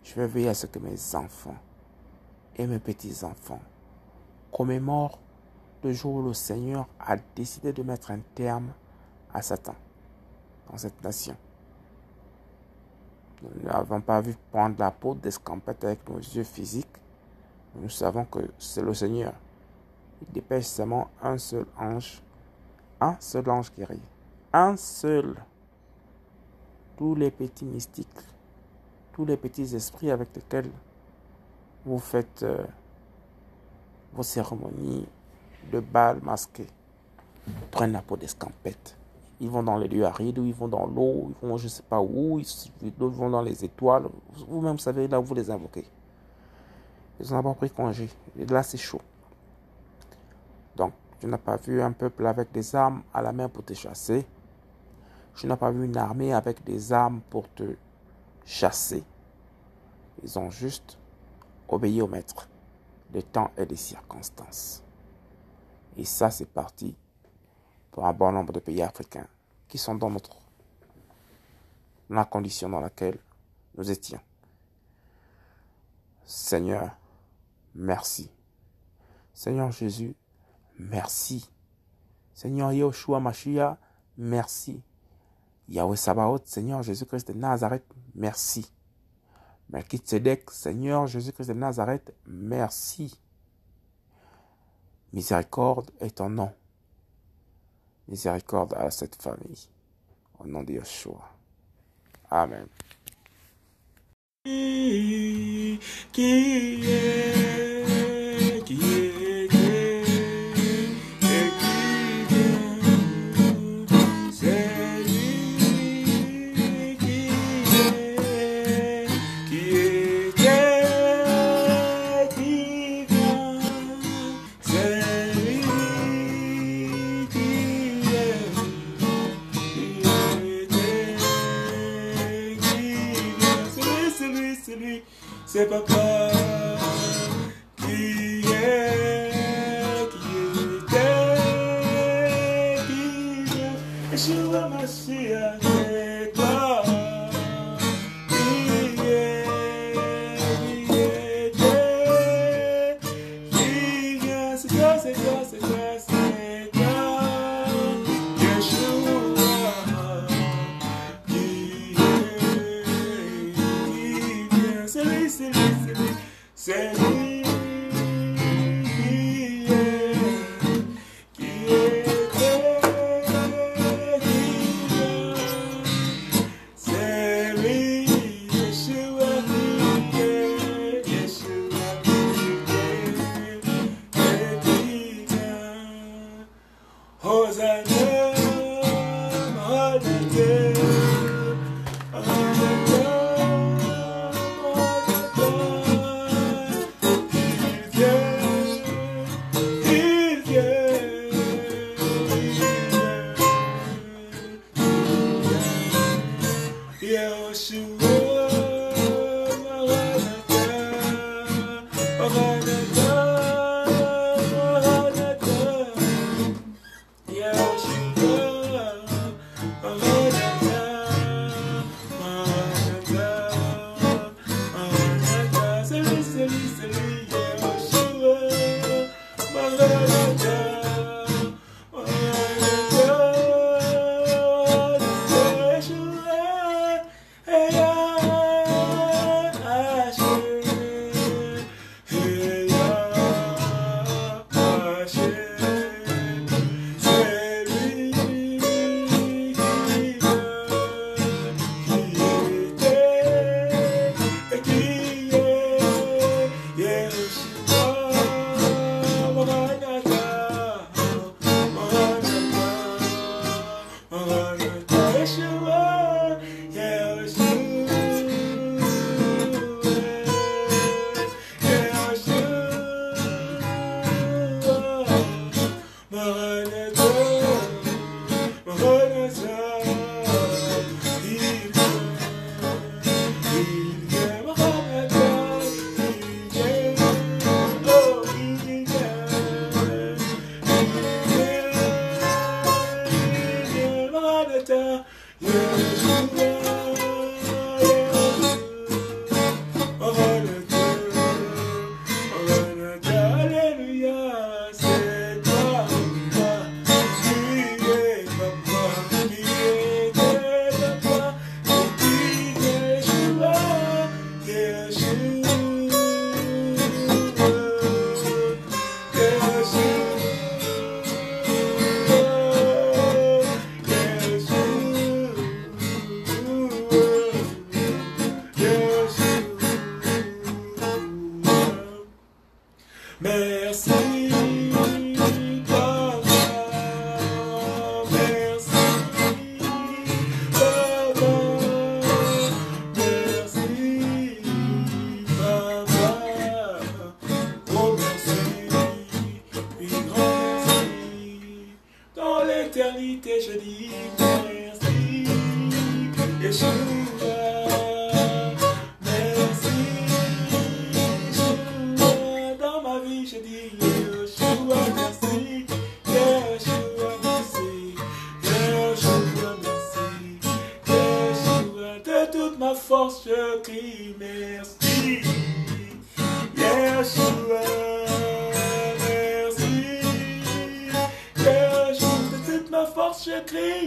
je vais veiller à ce que mes enfants et mes petits-enfants commémorent le jour où le Seigneur a décidé de mettre un terme à Satan dans cette nation. Nous n'avons pas vu prendre la peau d'escampette avec nos yeux physiques. Nous savons que c'est le Seigneur. Il dépêche seulement un seul ange, un seul ange guéri, un seul tous les petits mystiques, tous les petits esprits avec lesquels vous faites euh, vos cérémonies de bal masqués prennent la peau d'escampette. Ils vont dans les lieux arides, ou ils vont dans l'eau, ils vont je ne sais pas où, ils, vont dans les étoiles. Vous-même savez là où vous les invoquez. Ils ont pas pris congé. Et là, c'est chaud. Donc, tu n'as pas vu un peuple avec des armes à la main pour te chasser. Je n'ai pas vu une armée avec des armes pour te chasser. Ils ont juste obéi au maître, des temps et des circonstances. Et ça, c'est parti pour un bon nombre de pays africains qui sont dans notre la condition dans laquelle nous étions. Seigneur, merci. Seigneur Jésus, merci. Seigneur Yoshua Mashiach, merci. Yahweh Sabaoth, Seigneur Jésus-Christ de Nazareth, merci. Melchizedek, Seigneur Jésus-Christ de Nazareth, merci. Miséricorde est ton nom. Miséricorde à cette famille. Au nom de Yeshua. Amen. que. C'est papa qui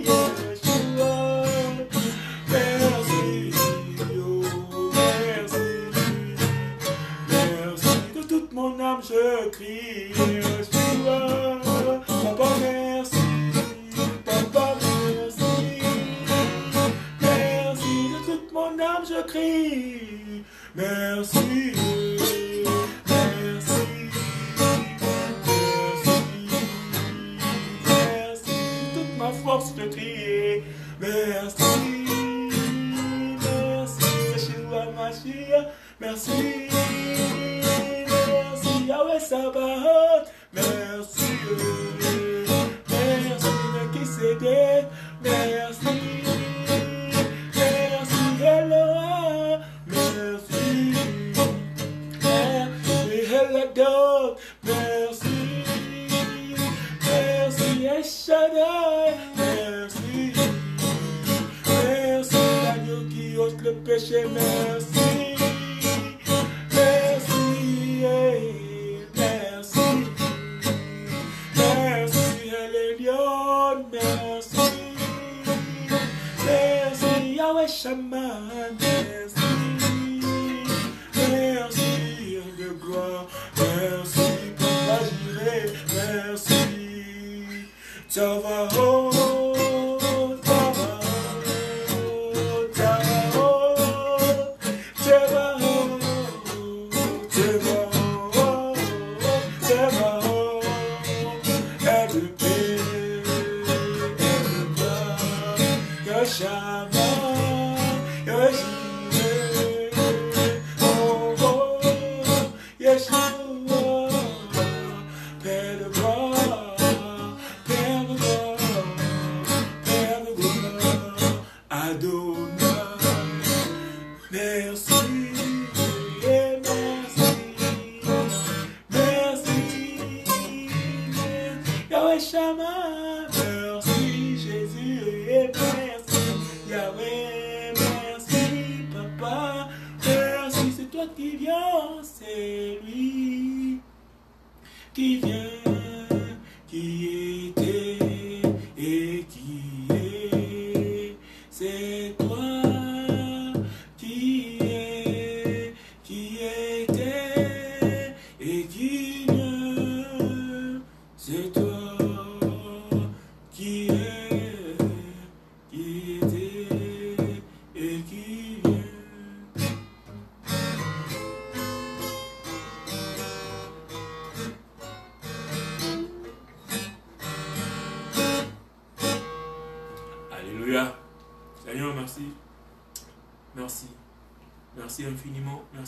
je crie Yeshua. Merci.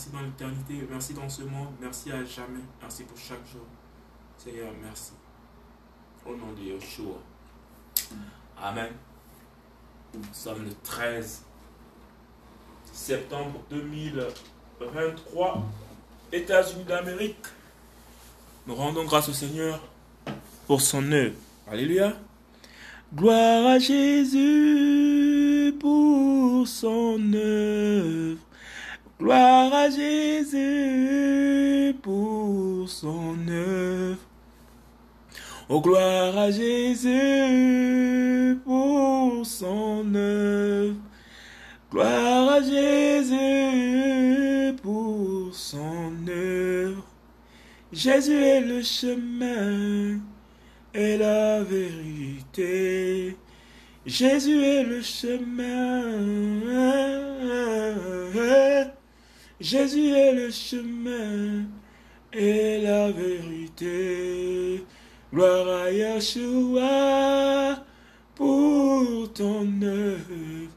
Merci dans l'éternité. Merci dans ce monde. Merci à jamais. Merci pour chaque jour. Seigneur, merci. Au nom de Yeshua. Amen. Nous sommes le 13 septembre 2023. États-Unis d'Amérique. Nous rendons grâce au Seigneur pour son œuvre. Alléluia. Gloire à Jésus pour son œuvre. Gloire à Jésus pour son œuvre. Oh, gloire à Jésus pour son œuvre. Gloire à Jésus pour son œuvre. Jésus est le chemin et la vérité. Jésus est le chemin. Jésus est le chemin et la vérité. Gloire à Yeshua pour ton œuvre.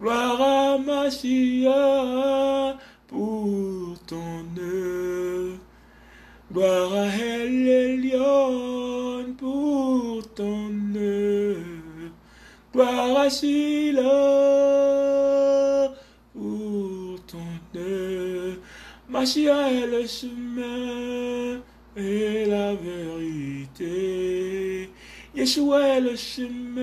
Gloire à Mashiach pour ton œuvre. Gloire à El Elyon pour ton œuvre. Gloire à Shiloh pour ton Mashiach est le chemin et la vérité. Yeshua est le chemin.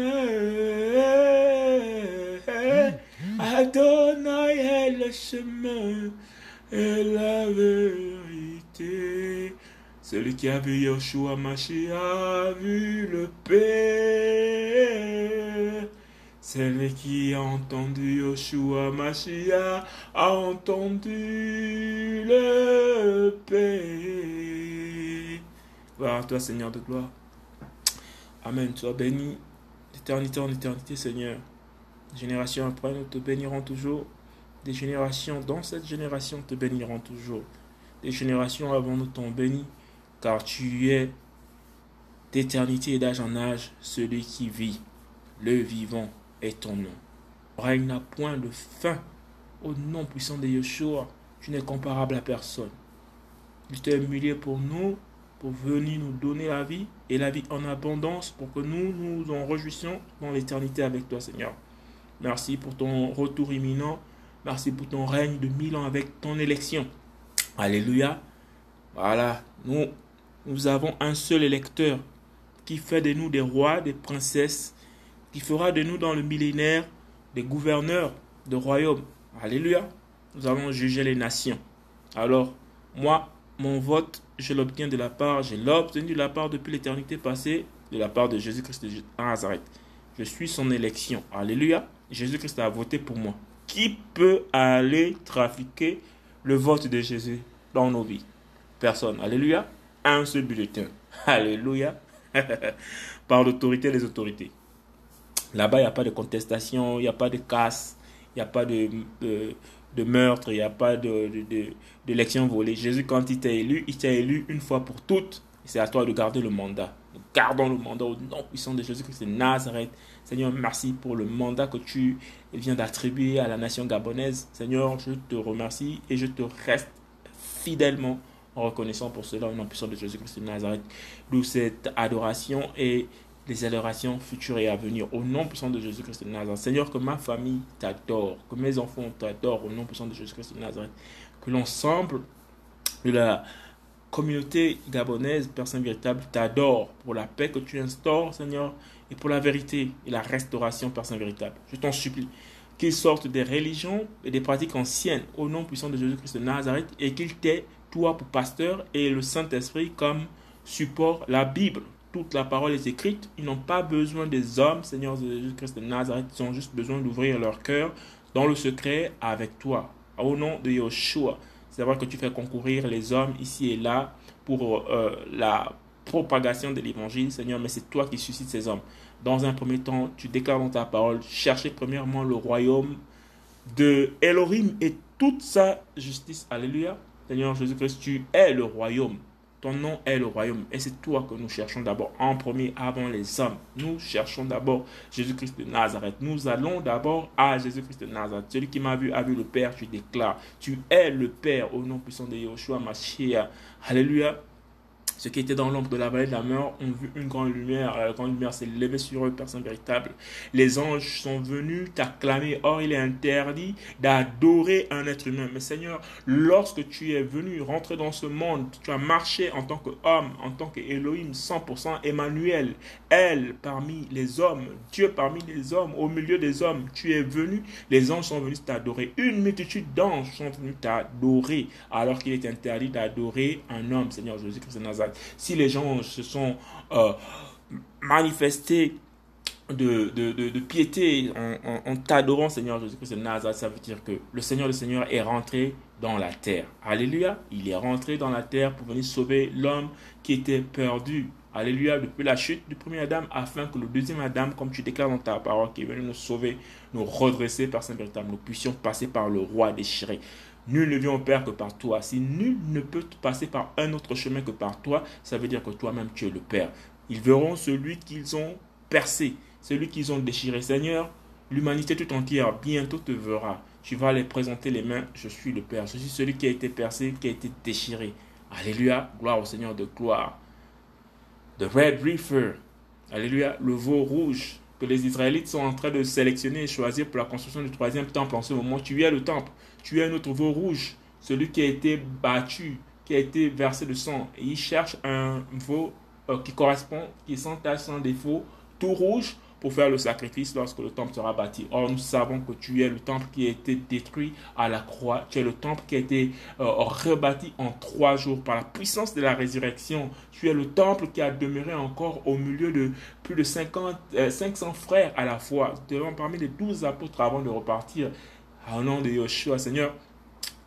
Adonai est le chemin et la vérité. Celui qui a vu Yeshua Mashiach a vu le Père. Celui qui a entendu Yeshua Mashiach a entendu le Père. Gloire à toi, Seigneur de gloire. Amen. Sois béni d'éternité en éternité, Seigneur. Génération après, nous te bénirons toujours. Des générations dans cette génération te béniront toujours. Des générations avant nous t'ont béni, car tu es d'éternité et d'âge en âge celui qui vit. Le vivant est ton nom. Règne n'a point de fin. Au nom puissant de Yeshua, tu n'es comparable à personne. Tu t'es humilié pour nous, pour venir nous donner la vie et la vie en abondance pour que nous nous en réjouissions dans l'éternité avec toi, Seigneur. Merci pour ton retour imminent. Merci pour ton règne de mille ans avec ton élection. Alléluia. Voilà, nous, nous avons un seul électeur qui fait de nous des rois, des princesses, qui fera de nous dans le millénaire des gouverneurs de royaumes. Alléluia. Nous allons juger les nations. Alors, moi, mon vote, je l'obtiens de la part, je l'ai obtenu de la part depuis l'éternité passée, de la part de Jésus-Christ de Nazareth. Je suis son élection. Alléluia. Jésus-Christ a voté pour moi. Qui peut aller trafiquer le vote de Jésus dans nos vies? Personne. Alléluia. Un seul bulletin. Alléluia. Par l'autorité des autorités. Là-bas, il n'y a pas de contestation, il n'y a pas de casse, il n'y a pas de, meurtre, il n'y a pas d'élection de, de, volée. Jésus, quand il t'a élu, il t'a élu une fois pour toutes. C'est à toi de garder le mandat. Nous gardons le mandat au nom puissant de Jésus-Christ de Nazareth. Seigneur, merci pour le mandat que tu viens d'attribuer à la nation gabonaise. Seigneur, je te remercie et je te reste fidèlement reconnaissant pour cela au nom puissant de Jésus-Christ de Nazareth. D'où cette adoration et des adorations futures et à venir. Au nom puissant de Jésus-Christ de Nazareth. Seigneur, que ma famille t'adore, que mes enfants t'adorent au nom puissant de Jésus-Christ de Nazareth. Que l'ensemble de la communauté gabonaise, Saint véritable, t'adore pour la paix que tu instaures, Seigneur, et pour la vérité et la restauration, Saint véritable. Je t'en supplie qu'ils sortent des religions et des pratiques anciennes au nom puissant de Jésus-Christ de Nazareth et qu'ils t'aient, toi, pour pasteur et le Saint-Esprit comme support, la Bible. Toute la parole est écrite. Ils n'ont pas besoin des hommes, Seigneur Jésus-Christ de Nazareth. Ils ont juste besoin d'ouvrir leur cœur dans le secret avec toi. Au nom de Yeshua. C'est vrai que tu fais concourir les hommes ici et là pour euh, la propagation de l'évangile, Seigneur, mais c'est toi qui suscites ces hommes. Dans un premier temps, tu déclares dans ta parole, cherchez premièrement le royaume de Elohim et toute sa justice. Alléluia. Seigneur Jésus-Christ, tu es le royaume. Ton nom est le royaume. Et c'est toi que nous cherchons d'abord en premier avant les hommes. Nous cherchons d'abord Jésus-Christ de Nazareth. Nous allons d'abord à Jésus-Christ de Nazareth. Celui qui m'a vu a vu le Père, tu déclares. Tu es le Père au nom puissant de Yeshua Mashiach. Alléluia. Ceux qui étaient dans l'ombre de la vallée de la mort ont vu une grande lumière. La grande lumière s'est levée sur eux, personne véritable. Les anges sont venus t'acclamer. Or, il est interdit d'adorer un être humain. Mais Seigneur, lorsque tu es venu rentrer dans ce monde, tu as marché en tant qu'homme, en tant qu'Elohim 100%, Emmanuel, elle parmi les hommes, Dieu parmi les hommes, au milieu des hommes. Tu es venu, les anges sont venus t'adorer. Une multitude d'anges sont venus t'adorer, alors qu'il est interdit d'adorer un homme, Seigneur Jésus-Christ de Nazareth si les gens se sont euh, manifestés de, piété en, t'adorant, Seigneur Jésus-Christ de Nazareth, ça veut dire que le Seigneur le Seigneur est rentré dans la terre. Alléluia. Il est rentré dans la terre pour venir sauver l'homme qui était perdu. Alléluia, depuis la chute du premier Adam, afin que le deuxième Adam, comme tu déclares dans ta parole, qui est venu nous sauver, nous redresser par Saint véritable, nous puissions passer par le roi déchiré. Nul ne vient au Père que par toi. Si nul ne peut passer par un autre chemin que par toi, ça veut dire que toi-même tu es le Père. Ils verront celui qu'ils ont percé, celui qu'ils ont déchiré. Seigneur, l'humanité tout entière bientôt te verra. Tu vas les présenter les mains. Je suis le Père. Je suis celui qui a été percé, qui a été déchiré. Alléluia. Gloire au Seigneur de gloire. The Red Reefer. Alléluia. Le veau rouge que les Israélites sont en train de sélectionner et choisir pour la construction du troisième temple en ce moment. Tu es le temple tu es notre veau rouge, celui qui a été battu, qui a été versé de sang. Et il cherche un veau euh, qui correspond, qui est sans défaut, tout rouge, pour faire le sacrifice lorsque le temple sera bâti. Or, nous savons que tu es le temple qui a été détruit à la croix. Tu es le temple qui a été euh, rebâti en trois jours par la puissance de la résurrection. Tu es le temple qui a demeuré encore au milieu de plus de 50, 500 euh, frères à la fois. Devant parmi les douze apôtres avant de repartir. Au nom de Yeshua, Seigneur,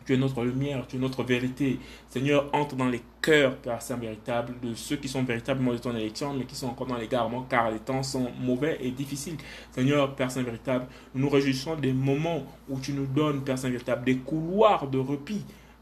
tu es notre lumière, tu es notre vérité. Seigneur, entre dans les cœurs, Père Saint véritable, de ceux qui sont véritablement de ton élection, mais qui sont encore dans l'égarement, car les temps sont mauvais et difficiles. Seigneur, Père Saint véritable, nous nous réjouissons des moments où tu nous donnes, Père Saint véritable, des couloirs de repos.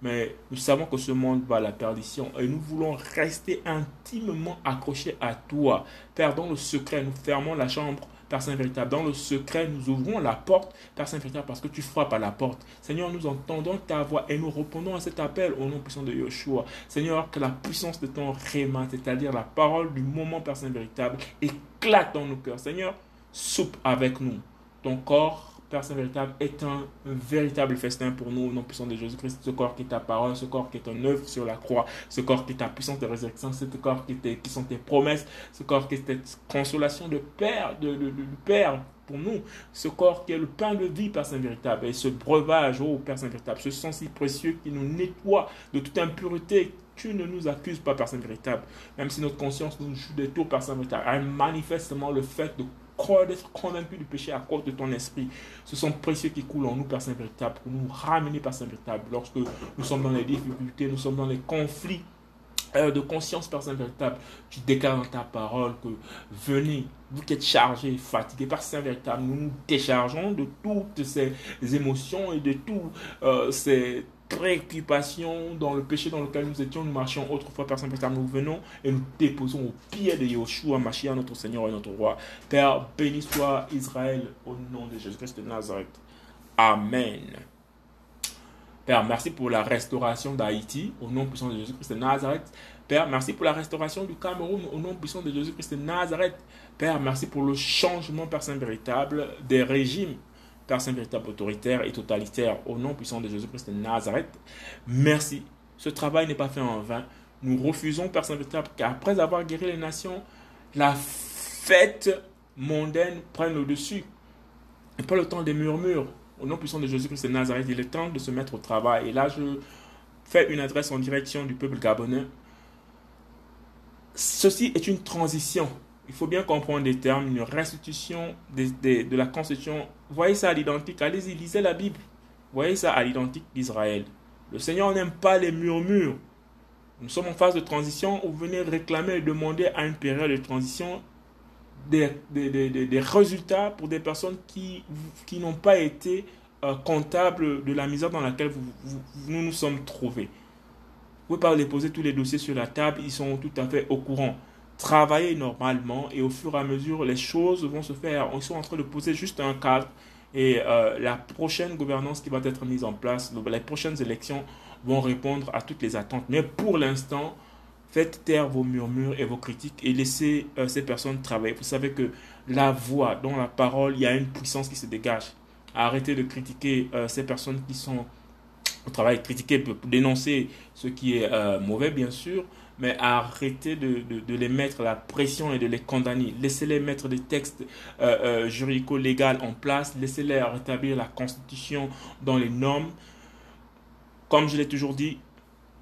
Mais nous savons que ce monde va à la perdition et nous voulons rester intimement accrochés à toi. Père, dans le secret, nous fermons la chambre Père Saint véritable, dans le secret, nous ouvrons la porte, Père Saint véritable, parce que tu frappes à la porte. Seigneur, nous entendons ta voix et nous répondons à cet appel au nom puissant de Yeshua. Seigneur, que la puissance de ton réma, c'est-à-dire la parole du moment, Père véritable, éclate dans nos cœurs. Seigneur, soupe avec nous. Ton corps Saint véritable, est un véritable festin pour nous, non puissant de Jésus-Christ, ce corps qui est ta parole, ce corps qui est ton œuvre sur la croix, ce corps qui est ta puissance de résurrection, ce corps qui, qui sont tes promesses, ce corps qui est cette consolation de Père, de, de, Père pour nous, ce corps qui est le pain de vie, Père Saint véritable, et ce breuvage, oh Père Saint véritable, ce sang si précieux qui nous nettoie de toute impureté, tu ne nous accuses pas, Père Saint véritable, même si notre conscience nous joue des tours, Père Saint véritable, manifestement le fait de d'être convaincu du péché à cause de ton esprit. Ce sont précieux qui coulent en nous, Père Saint-Véritable, pour nous ramener, Père Saint-Véritable, lorsque nous sommes dans les difficultés, nous sommes dans les conflits euh, de conscience, Père Saint-Véritable. Tu déclares dans ta parole que venez, vous qui êtes chargés, fatigués, Père Saint-Véritable, nous nous déchargeons de toutes ces émotions et de tous euh, ces préoccupation dans le péché dans lequel nous étions, nous marchions autrefois, Père Saint-Père, nous venons et nous déposons au pied de Yoshua, Mashiach, notre Seigneur et notre Roi. Père, béni soit Israël au nom de Jésus-Christ de Nazareth. Amen. Père, merci pour la restauration d'Haïti au nom puissant de Jésus-Christ de Nazareth. Père, merci pour la restauration du Cameroun au nom puissant de Jésus-Christ de Nazareth. Père, merci pour le changement, Père véritable, des régimes, Père Saint véritable autoritaire et totalitaire au nom puissant de Jésus-Christ de Nazareth. Merci. Ce travail n'est pas fait en vain. Nous refusons, Père Saint véritable, qu'après avoir guéri les nations, la fête mondaine prenne le dessus. Et pas le temps des murmures. Au nom puissant de Jésus-Christ de Nazareth, il est temps de se mettre au travail. Et là, je fais une adresse en direction du peuple gabonais. Ceci est une transition. Il faut bien comprendre les termes, une restitution de, de, la constitution. Voyez ça à l'identique. Allez-y, lisez la Bible. Voyez ça à l'identique d'Israël. Le Seigneur n'aime pas les murmures. Nous sommes en phase de transition vous venez réclamer et demander à une période de transition des, des, des, des résultats pour des personnes qui, qui n'ont pas été euh, comptables de la misère dans laquelle nous nous sommes trouvés. Vous pouvez pas déposer tous les dossiers sur la table, ils sont tout à fait au courant. Travaillez normalement et au fur et à mesure, les choses vont se faire. Ils sont en train de poser juste un cadre et euh, la prochaine gouvernance qui va être mise en place, les prochaines élections vont répondre à toutes les attentes. Mais pour l'instant, faites taire vos murmures et vos critiques et laissez euh, ces personnes travailler. Vous savez que la voix, dans la parole, il y a une puissance qui se dégage. Arrêtez de critiquer euh, ces personnes qui sont au travail, critiquer dénoncer ce qui est mauvais, bien sûr, mais arrêtez de, de, de, les mettre la pression et de les condamner. Laissez-les mettre des textes euh, euh, juridico-légaux en place. Laissez-les rétablir la Constitution dans les normes. Comme je l'ai toujours dit,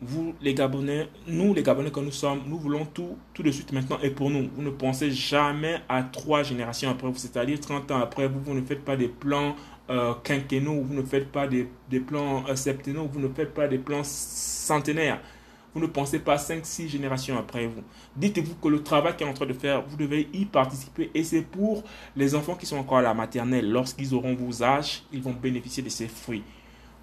vous les Gabonais, nous les Gabonais que nous sommes, nous voulons tout tout de suite maintenant et pour nous. Vous ne pensez jamais à trois générations après vous, c'est-à-dire 30 ans après vous, vous ne faites pas des plans euh, quinquennaux, vous ne faites pas des, des plans euh, septennaux, vous ne faites pas des plans centenaires. Vous ne pensez pas 5-6 générations après vous. Dites-vous que le travail qu'il est en train de faire, vous devez y participer. Et c'est pour les enfants qui sont encore à la maternelle. Lorsqu'ils auront vos âges, ils vont bénéficier de ces fruits.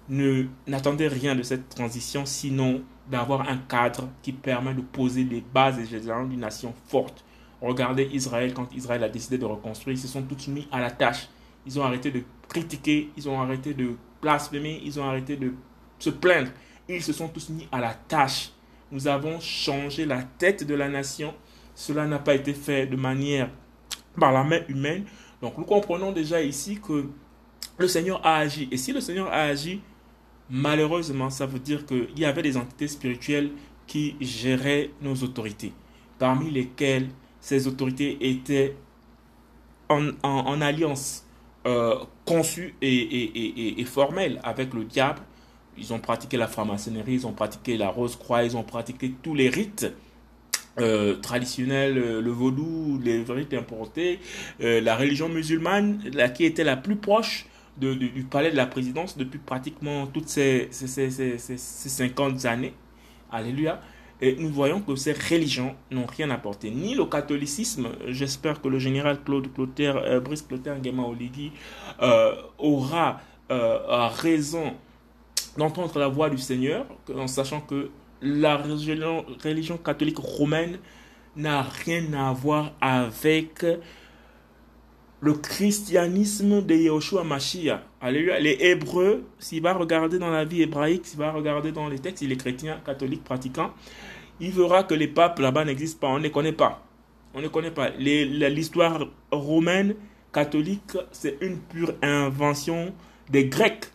Ne n'attendez rien de cette transition, sinon d'avoir un cadre qui permet de poser les bases et les jalons d'une nation forte. Regardez Israël, quand Israël a décidé de reconstruire, ils se sont tous mis à la tâche. Ils ont arrêté de critiquer, ils ont arrêté de blasphémer, ils ont arrêté de se plaindre. Ils se sont tous mis à la tâche. Nous avons changé la tête de la nation. Cela n'a pas été fait de manière par la main humaine. Donc nous comprenons déjà ici que le Seigneur a agi. Et si le Seigneur a agi, malheureusement, ça veut dire qu'il y avait des entités spirituelles qui géraient nos autorités, parmi lesquelles ces autorités étaient en, alliance euh, conçue et, formelle avec le diable. Ils ont pratiqué la franc-maçonnerie, ils ont pratiqué la rose-croix, ils ont pratiqué tous les rites euh, traditionnels, le vaudou, les rites importés, euh, la religion musulmane, la, qui était la plus proche du palais de la présidence depuis pratiquement toutes ces, ces, ces, ces 50 années. Alléluia. Et nous voyons que ces religions n'ont rien apporté. Ni le catholicisme, j'espère que le général Claude Clotaire, euh, Brice Clotaire Nguema Oligui euh, aura euh, raison d'entendre la voix du Seigneur, en sachant que la religion, catholique romaine n'a rien à voir avec le christianisme de Yahushua Mashiach. Alléluia. Les Hébreux, s'il va regarder dans la vie hébraïque, s'il va regarder dans les textes, il est chrétien, catholique, pratiquant, il verra que les papes là-bas n'existent pas. On ne les connaît pas. On ne connaît pas. L'histoire romaine, catholique, c'est une pure invention des Grecs,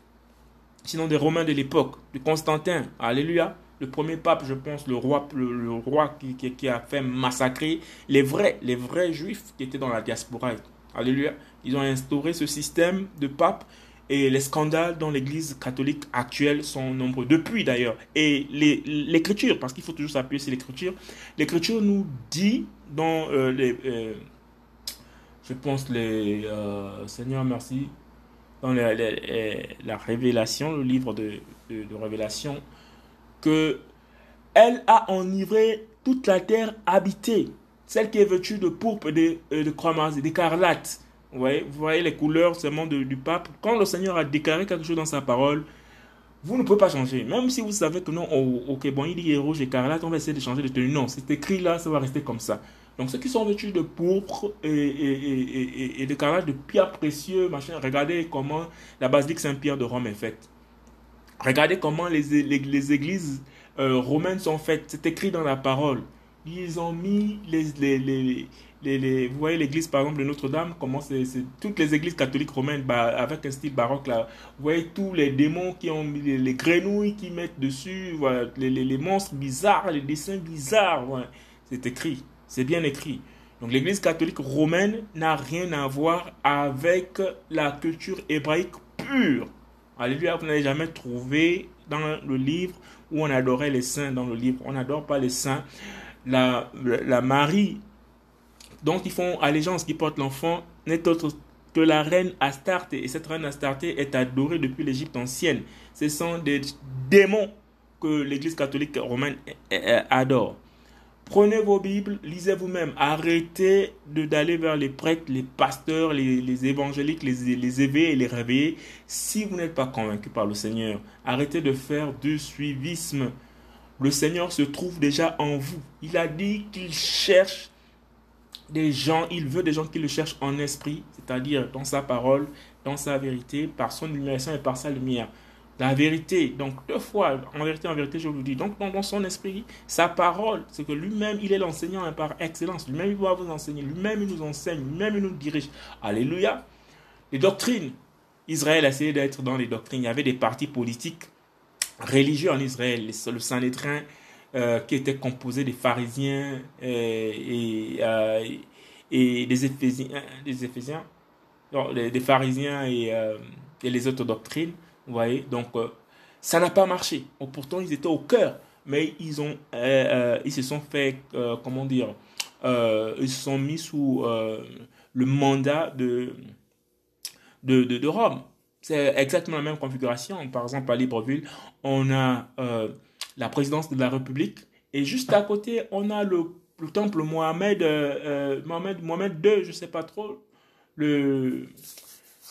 sinon des Romains de l'époque, de Constantin. Alléluia. Le premier pape, je pense, le roi, le, roi qui, a fait massacrer les vrais, les vrais juifs qui étaient dans la diaspora. Alléluia. Ils ont instauré ce système de pape et les scandales dans l'église catholique actuelle sont nombreux. Depuis d'ailleurs. Et l'écriture, parce qu'il faut toujours s'appuyer sur l'écriture, l'écriture nous dit dans euh, les. Euh, je pense les. Euh, Seigneur, merci. Dans la révélation, le livre de, révélation, que elle a enivré toute la terre habitée celle qui est vêtue de pourpre de, euh, de cramoisi, d'écarlate. Vous voyez, les couleurs seulement de, du pape. Quand le Seigneur a déclaré quelque chose dans sa parole, vous ne pouvez pas changer. Même si vous savez que non, ok, bon, il dit rouge, écarlate, on va essayer de changer de tenue. Non, c'est écrit là, ça va rester comme ça. Donc ceux qui sont vêtus de pourpre et, et d'écarlate, de pierres précieuses, machin, regardez comment la basilique Saint-Pierre de Rome est faite. Regardez comment les, les, églises euh, romaines sont faites. C'est écrit dans la parole. Ils ont mis les, les, les, vous voyez l'église par exemple de Notre-Dame, comment c'est, toutes les églises catholiques romaines avec un style baroque là. Vous voyez tous les démons qui ont mis les, les grenouilles qui mettent dessus, les, monstres bizarres, les dessins bizarres. C'est écrit, c'est bien écrit. Donc l'église catholique romaine n'a rien à voir avec la culture hébraïque pure. Alléluia, vous n'avez jamais trouvé dans le livre où on adorait les saints dans le livre. On n'adore pas les saints. La, Marie dont ils font allégeance, qui porte l'enfant, n'est autre que la reine Astarté. Et cette reine Astarté est adorée depuis l'Égypte ancienne. Ce sont des démons que l'Église catholique romaine eh, eh, adore. Prenez vos Bibles, lisez vous-même. Arrêtez d'aller vers les prêtres, les pasteurs, les, les évangéliques, les, les éveillés et les réveillés. Si vous n'êtes pas convaincu par le Seigneur, arrêtez de faire du suivisme. Le Seigneur se trouve déjà en vous. Il a dit qu'il cherche des gens, il veut des gens qui le cherchent en esprit, c'est-à-dire dans sa parole, dans sa vérité, par son illumination et par sa lumière. La vérité, donc deux fois, en vérité, en vérité, je vous dis, donc dans, son esprit, sa parole, c'est que lui-même, il est l'enseignant par excellence. Lui-même, il va vous enseigner, lui-même, il nous enseigne, lui-même, il nous dirige. Alléluia. Les doctrines. Israël a essayé d'être dans les doctrines. Il y avait des partis politiques religieux en Israël. Le Sanhédrin, euh, qui était composé des pharisiens euh, et, euh, et des Éphésiens, des, Éphésiens non, des, des pharisiens euh, et les autres doctrines. Vous voyez, donc euh, ça n'a pas marché. Oh, pourtant, ils étaient au cœur, mais ils, ont, euh, euh, ils se sont fait, comment dire, ils se sont mis sous le mandat de, de, de, Rome. C'est exactement la même configuration. Par exemple, à Libreville, on a la présidence de la République et juste à côté, on a le, le temple Mohamed, euh, Mohamed, Mohamed II, je sais pas trop, le,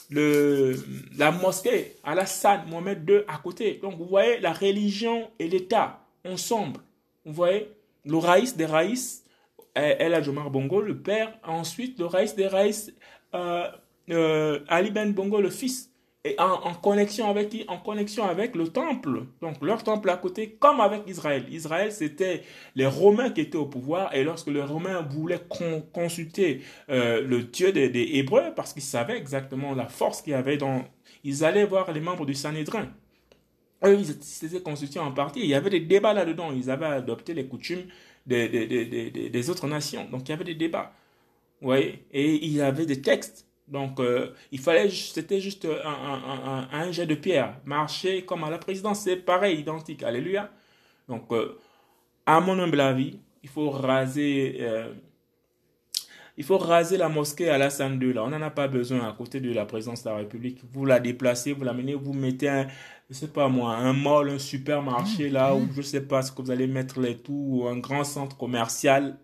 le, la mosquée Alassane, Mohamed II à côté. Donc vous voyez la religion et l'État ensemble. Vous voyez le raïs des raïs, euh, El Hadj Omar Bongo, le père. Ensuite, le raïs des raïs, euh, euh, Ali Ben Bongo, le fils. Et en, connexion avec qui En connexion avec le temple. Donc leur temple à côté, comme avec Israël. Israël, c'était les Romains qui étaient au pouvoir. Et lorsque les Romains voulaient con- consulter euh, le Dieu des, Hébreux, parce qu'ils savaient exactement la force qu'il y avait dans... Ils allaient voir les membres du Sanhédrin. Eux, ils s'étaient constitués en partie. Il y avait des débats là-dedans. Ils avaient adopté les coutumes des, des, des autres nations. Donc il y avait des débats. Vous voyez? Et il y avait des textes. Donc, euh, il fallait, c'était juste un, un, un, un jet de pierre. Marcher comme à la présidence, c'est pareil, identique. Alléluia. Donc, euh, à mon humble avis, il faut raser, euh, il faut raser la mosquée à la 2 là. On n'en a pas besoin à côté de la présidence de la République. Vous la déplacez, vous l'amenez, vous mettez un, je sais pas moi, un mall, un supermarché là, ou je sais pas ce que vous allez mettre les tout, ou un grand centre commercial,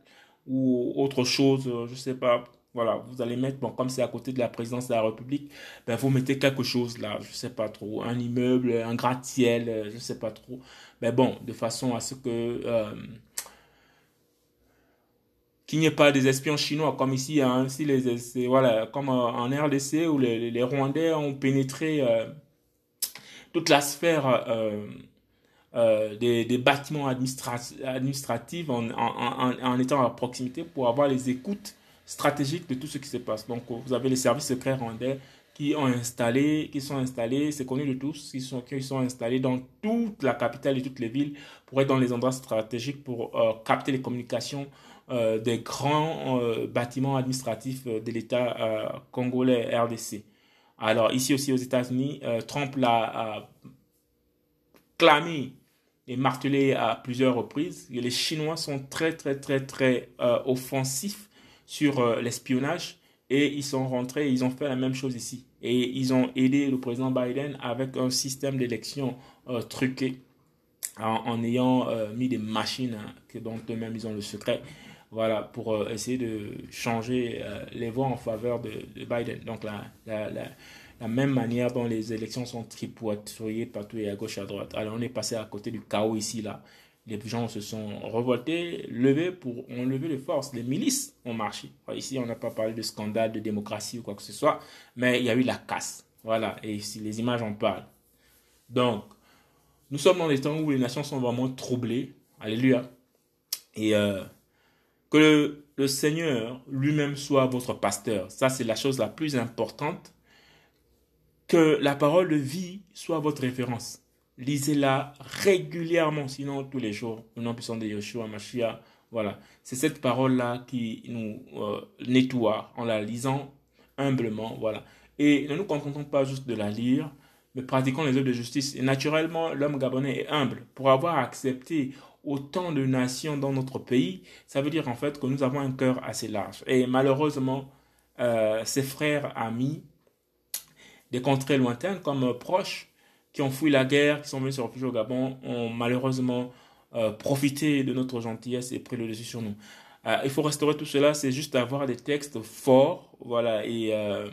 ou autre chose, je sais pas. Voilà, vous allez mettre, bon, comme c'est à côté de la présidence de la République, ben, vous mettez quelque chose là, je sais pas trop, un immeuble, un gratte-ciel, euh, je sais pas trop. Mais bon, de façon à ce que, euh, qu'il n'y ait pas des espions chinois comme ici, hein, si les, voilà, comme euh, en RDC où les, Rwandais ont pénétré toute la sphère des, des bâtiments administra- administratifs en, en, en étant à proximité pour avoir les écoutes stratégiques de tout ce qui se passe. Donc, vous avez les services secrets rwandais qui ont installé, qui sont installés, c'est connu de tous, qui sont, qui sont installés dans toute la capitale et toutes les villes pour être dans les endroits stratégiques pour euh, capter les communications euh, des grands euh, bâtiments administratifs euh, de l'État euh, congolais RDC. Alors ici aussi aux États-Unis, euh, Trump l'a clamé et martelé à plusieurs reprises. Et les Chinois sont très très très très euh, offensifs sur euh, l'espionnage et ils sont rentrés, ils ont fait la même chose ici. Et ils ont aidé le président Biden avec un système d'élection euh, truqué en, en ayant euh, mis des machines hein, que dont eux-mêmes ils ont le secret voilà, pour essayer de changer les voix en faveur de, de Biden. Donc la, la, la, la même manière dont les élections sont tripouillées partout et à gauche à droite. Alors on est passé à côté du chaos ici, là. Les gens se sont révoltés, levés pour, levé les forces. Les milices ont marché. Ici, on n'a pas parlé de scandale de démocratie ou quoi que ce soit, mais il y a eu la casse. Voilà, et ici, les images en parlent. Donc, nous sommes dans des temps où les nations sont vraiment troublées. Alléluia. Et euh, que le Seigneur lui-même soit votre pasteur. Ça, c'est la chose la plus importante. Que la parole de vie soit votre référence. Lisez-la régulièrement, sinon tous les jours. Au nom puissant de Yeshua, Mashiach. Voilà. C'est cette parole-là qui nous euh, nettoie en la lisant humblement. Voilà. Et ne nous contentons pas juste de la lire, mais pratiquons les œuvres de justice. Et naturellement, l'homme gabonais est humble. Pour avoir accepté autant de nations dans notre pays, ça veut dire en fait que nous avons un cœur assez large. Et malheureusement, euh, ses frères, amis, des contrées lointaines comme proches, qui ont fui la guerre, qui sont venus se réfugier au Gabon, ont malheureusement euh, profité de notre gentillesse et pris le dessus sur nous. Euh, il faut restaurer tout cela, c'est juste avoir des textes forts, voilà, et euh,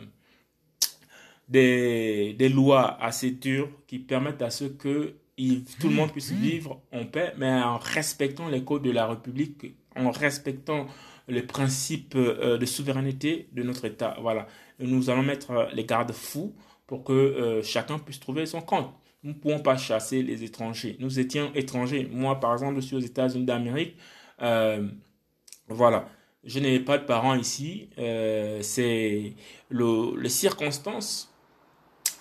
des, des lois assez dures qui permettent à ce que il, tout le monde puisse vivre en paix, mais en respectant les codes de la République, en respectant les principes de souveraineté de notre État. Voilà. Nous allons mettre les garde-fous pour que euh, chacun puisse trouver son compte. Nous ne pouvons pas chasser les étrangers. Nous étions étrangers. Moi, par exemple, je suis aux États-Unis d'Amérique. Euh, voilà. Je n'ai pas de parents ici. Euh, c'est le, les circonstances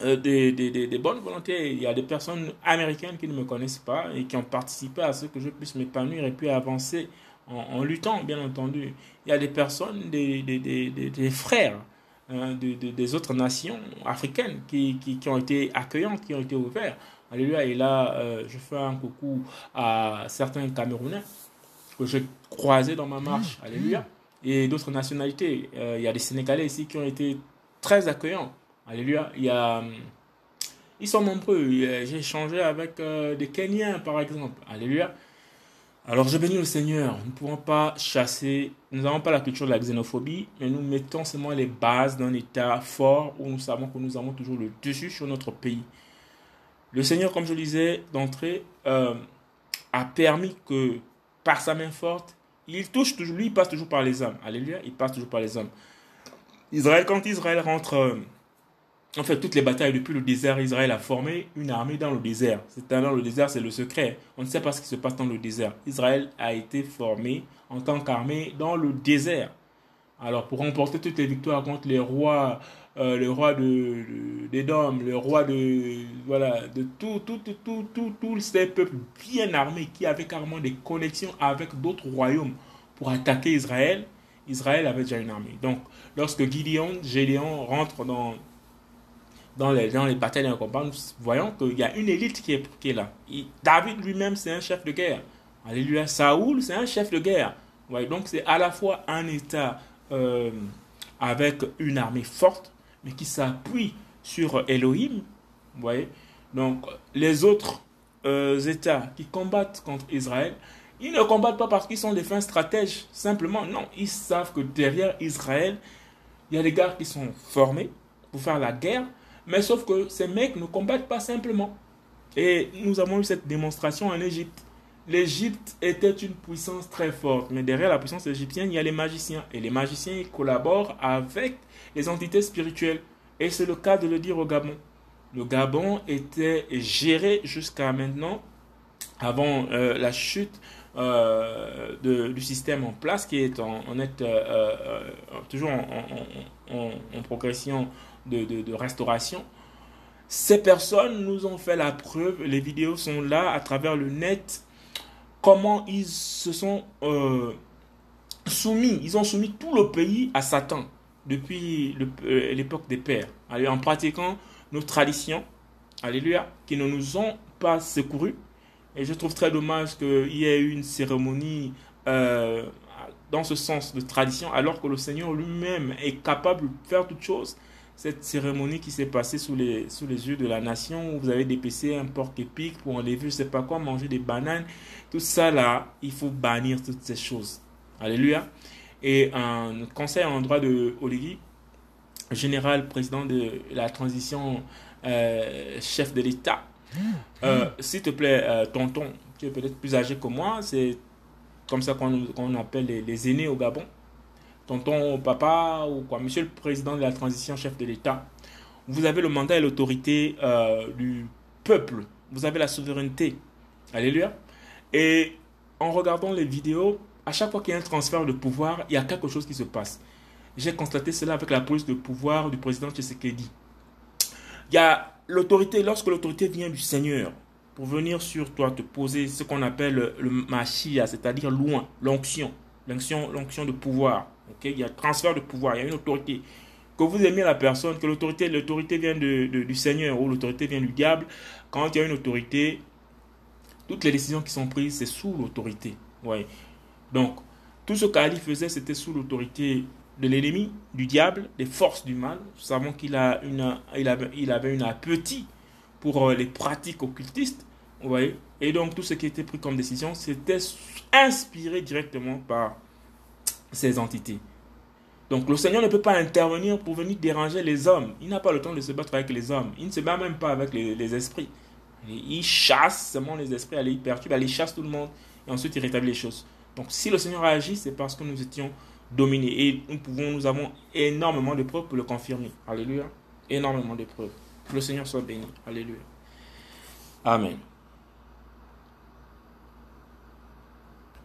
des, bonnes volontés. Il y a des personnes américaines qui ne me connaissent pas et qui ont participé à ce que je puisse m'épanouir et puis avancer en, luttant, bien entendu. Il y a des personnes, des frères hein, de, de- des autres nations africaines qui, qui, qui ont été accueillantes, qui ont été ouverts. Alléluia. Et là, euh, je fais un coucou à certains Camerounais que j'ai croisés dans ma marche. Alléluia. Et d'autres nationalités. Euh, il y a des Sénégalais ici qui ont été très accueillants. Alléluia. Il y a. hum, Ils sont nombreux. A- J'ai échangé avec euh, des Kenyans, par exemple. Alléluia. Alors je bénis le Seigneur. Nous ne pouvons pas chasser, nous n'avons pas la culture de la xénophobie, mais nous mettons seulement les bases d'un État fort où nous savons que nous avons toujours le dessus sur notre pays. Le Seigneur, comme je le disais d'entrée, euh, a permis que par sa main forte, il touche toujours, lui, il passe toujours par les hommes. Alléluia, il passe toujours par les hommes. Israël, quand Israël rentre, euh, en fait, toutes les batailles depuis le désert, Israël a formé une armée dans le désert. C'est dans le désert, c'est le secret. On ne sait pas ce qui se passe dans le désert. Israël a été formé en tant qu'armée dans le désert. Alors, pour remporter toutes les victoires contre les rois, euh, le roi de, de- d'Édom, le roi de, voilà, de tout, tout, tout, tout, tout, tous ces peuples bien armés qui avaient carrément des connexions avec d'autres royaumes pour attaquer Israël, Israël avait déjà une armée. Donc, lorsque Gédéon rentre dans, dans les, dans les batailles et les combats, nous voyons qu'il y a une élite qui est, qui est là. David lui-même, c'est un chef de guerre. Alléluia. Saoul, c'est un chef de guerre. Voyez, donc, c'est à la fois un État euh, avec une armée forte, mais qui s'appuie sur Elohim. Vous voyez Donc, les autres euh, États qui combattent contre Israël, ils ne combattent pas parce qu'ils sont des fins stratèges, simplement. Non, ils savent que derrière Israël, il y a des gars qui sont formés pour faire la guerre, mais sauf que ces mecs ne combattent pas simplement. Et nous avons eu cette démonstration en Égypte. L'Égypte était une puissance très forte, mais derrière la puissance égyptienne, il y a les magiciens. Et les magiciens ils collaborent avec les entités spirituelles. Et c'est le cas de le dire au Gabon. Le Gabon était géré jusqu'à maintenant, avant euh, la chute euh, du système en place, qui est en, en euh, toujours en progression de, restauration. Ces personnes nous ont fait la preuve, les vidéos sont là à travers le net, comment ils se sont euh, soumis, ils ont soumis tout le pays à Satan depuis euh, l'époque des pères, en pratiquant nos traditions, alléluia, qui ne nous ont pas secourus. Et je trouve très dommage qu'il y ait eu une cérémonie euh, dans ce sens de tradition, alors que le Seigneur lui-même est capable de faire toutes choses. Cette cérémonie qui s'est passée sous les, sous les yeux de la nation, où vous avez dépecé un porc épic pour enlever, je ne sais pas quoi, manger des bananes, tout ça là, il faut bannir toutes ces choses. Alléluia. Et un conseil en droit de Oligui, général président de la transition, euh, chef de l'État, euh, s'il te plaît, euh, tonton, tu es peut-être plus âgé que moi, c'est comme ça qu'on appelle les, les aînés au Gabon. Tonton, papa ou quoi, monsieur le président de la transition, chef de l'État, vous avez le mandat et l'autorité euh, du peuple Vous avez la souveraineté. Alléluia. Et en regardant les vidéos, à chaque fois qu'il y a un transfert de pouvoir, il y a quelque chose qui se passe. J'ai constaté cela avec la prise de pouvoir du président Tshisekedi. Il y a l'autorité, lorsque l'autorité vient du Seigneur, pour venir sur toi te poser ce qu'on appelle le machia, c'est-à-dire loin, l'onction, l'onction, l'onction de pouvoir. Il y a transfert de pouvoir, il y a une autorité. Que vous aimez la personne, que l'autorité, l'autorité vient de, du Seigneur ou l'autorité vient du diable, quand il y a une autorité, toutes les décisions qui sont prises, c'est sous l'autorité. Ouais. Donc, tout ce qu'Ali faisait, c'était sous l'autorité de l'ennemi, du diable, des forces du mal. Nous savons qu'il a une, il avait, il avait une appétit pour euh, les pratiques occultistes. Vous Et donc, tout ce qui était pris comme décision, c'était inspiré directement par ces entités. Donc, le Seigneur ne peut pas intervenir pour venir déranger les hommes. Il n'a pas le temps de se battre avec les hommes. Il ne se bat même pas avec les, esprits. Il chasse seulement les esprits, il perturbe, il chasse tout le monde et ensuite il rétablit les choses. Donc, si le Seigneur a agi, c'est parce que nous étions dominés et nous pouvons, nous avons énormément de preuves pour le confirmer. Alléluia. Énormément de preuves. Que le Seigneur soit béni. Alléluia. Amen.